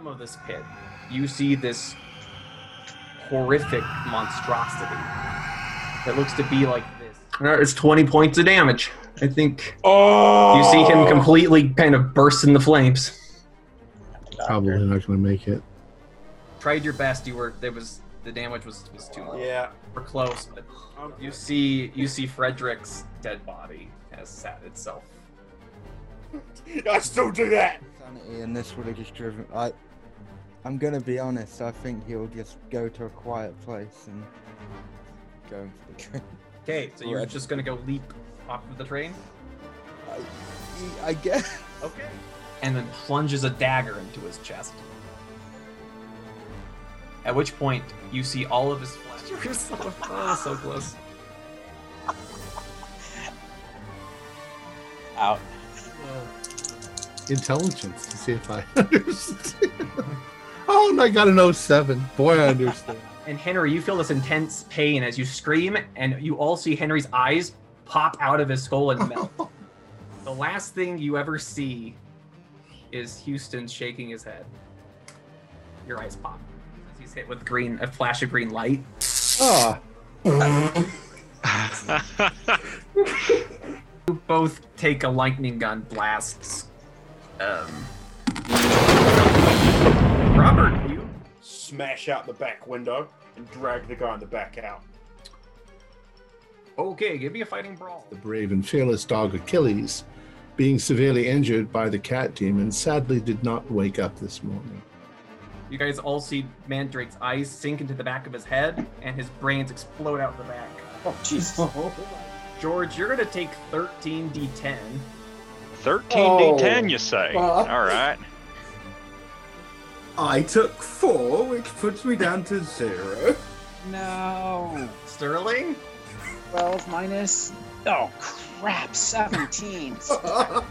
Bottom of this pit, you see this horrific monstrosity that looks to be like this. It's 20 points of damage. I think Oh! you see him completely kind of burst in the flames. Probably not going to make it. Tried your best. You were there was the damage was was too low. Yeah. We're close, but you see you see Frederick's dead body has sat itself. I still do that. Sanity, and this would have just driven. I, I'm gonna be honest. I think he'll just go to a quiet place and go in for the drink. Okay, so you're just gonna go leap off of the train? I, I guess. Okay. And then plunges a dagger into his chest. At which point, you see all of his flesh. You're so, oh, so close. Out. Intelligence to see if I understand. Oh, and I got an 07. Boy, I understand. And Henry, you feel this intense pain as you scream, and you all see Henry's eyes pop out of his skull and melt. the last thing you ever see is Huston shaking his head. Your eyes pop as he's hit with green, a flash of green light. Oh. You both take a lightning gun blast. Um, Robert, you Smash out the back window and drag the guy in the back out. okay? Give me a fighting brawl. the brave and fearless dog Achilles, being severely injured by the cat demon, sadly did not wake up this morning. You guys all see Mandrake's eyes sink into the back of his head, and his brains explode out the back. Oh, Jesus. George, you're gonna take 13 d10. 13d10, you say? Well- All right. I took four, which puts me down to zero. No. Sterling, 12 minus. Oh, crap. 17. Oh,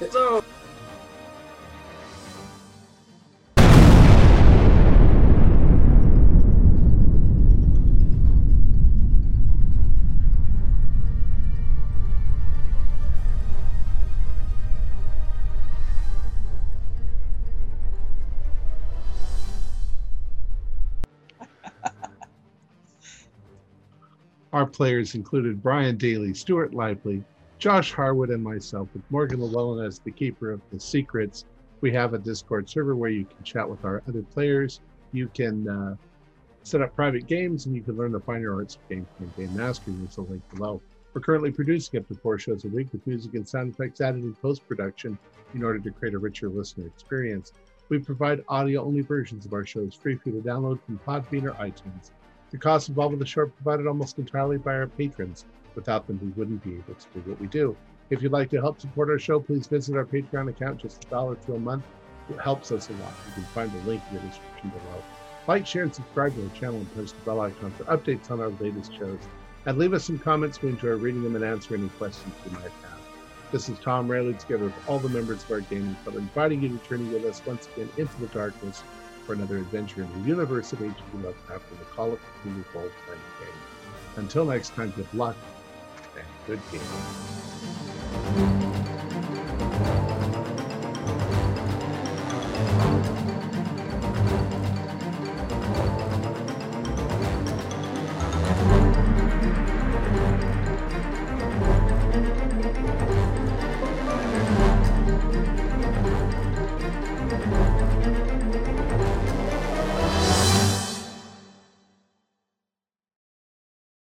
so Our players included Brian Daly, Stuart Lively, Josh Harwood, and myself, with Morgan Llewellyn as the keeper of the secrets. We have a Discord server where you can chat with our other players. You can uh, set up private games, and you can learn the finer arts of game and game mastery. There's a link below. We're currently producing up to four shows a week with music and sound effects added in post production in order to create a richer listener experience. We provide audio only versions of our shows free for you to download from Podbean or iTunes. The costs involved with the show are provided almost entirely by our patrons. Without them, we wouldn't be able to do what we do. If you'd like to help support our show, please visit our Patreon account, just a dollar to a month. It helps us a lot. You can find the link in the description below. Like, share, and subscribe to our channel and press the bell icon for updates on our latest shows. And leave us some comments. We enjoy reading them and answering any questions you might have. This is Tom Rayleigh, together with all the members of our gaming club, inviting you to journey with us once again into the darkness for another adventure in the universe of H.P. Lovecraft and the Call of Cthulhu role-playing game. Until next time, good luck and good game.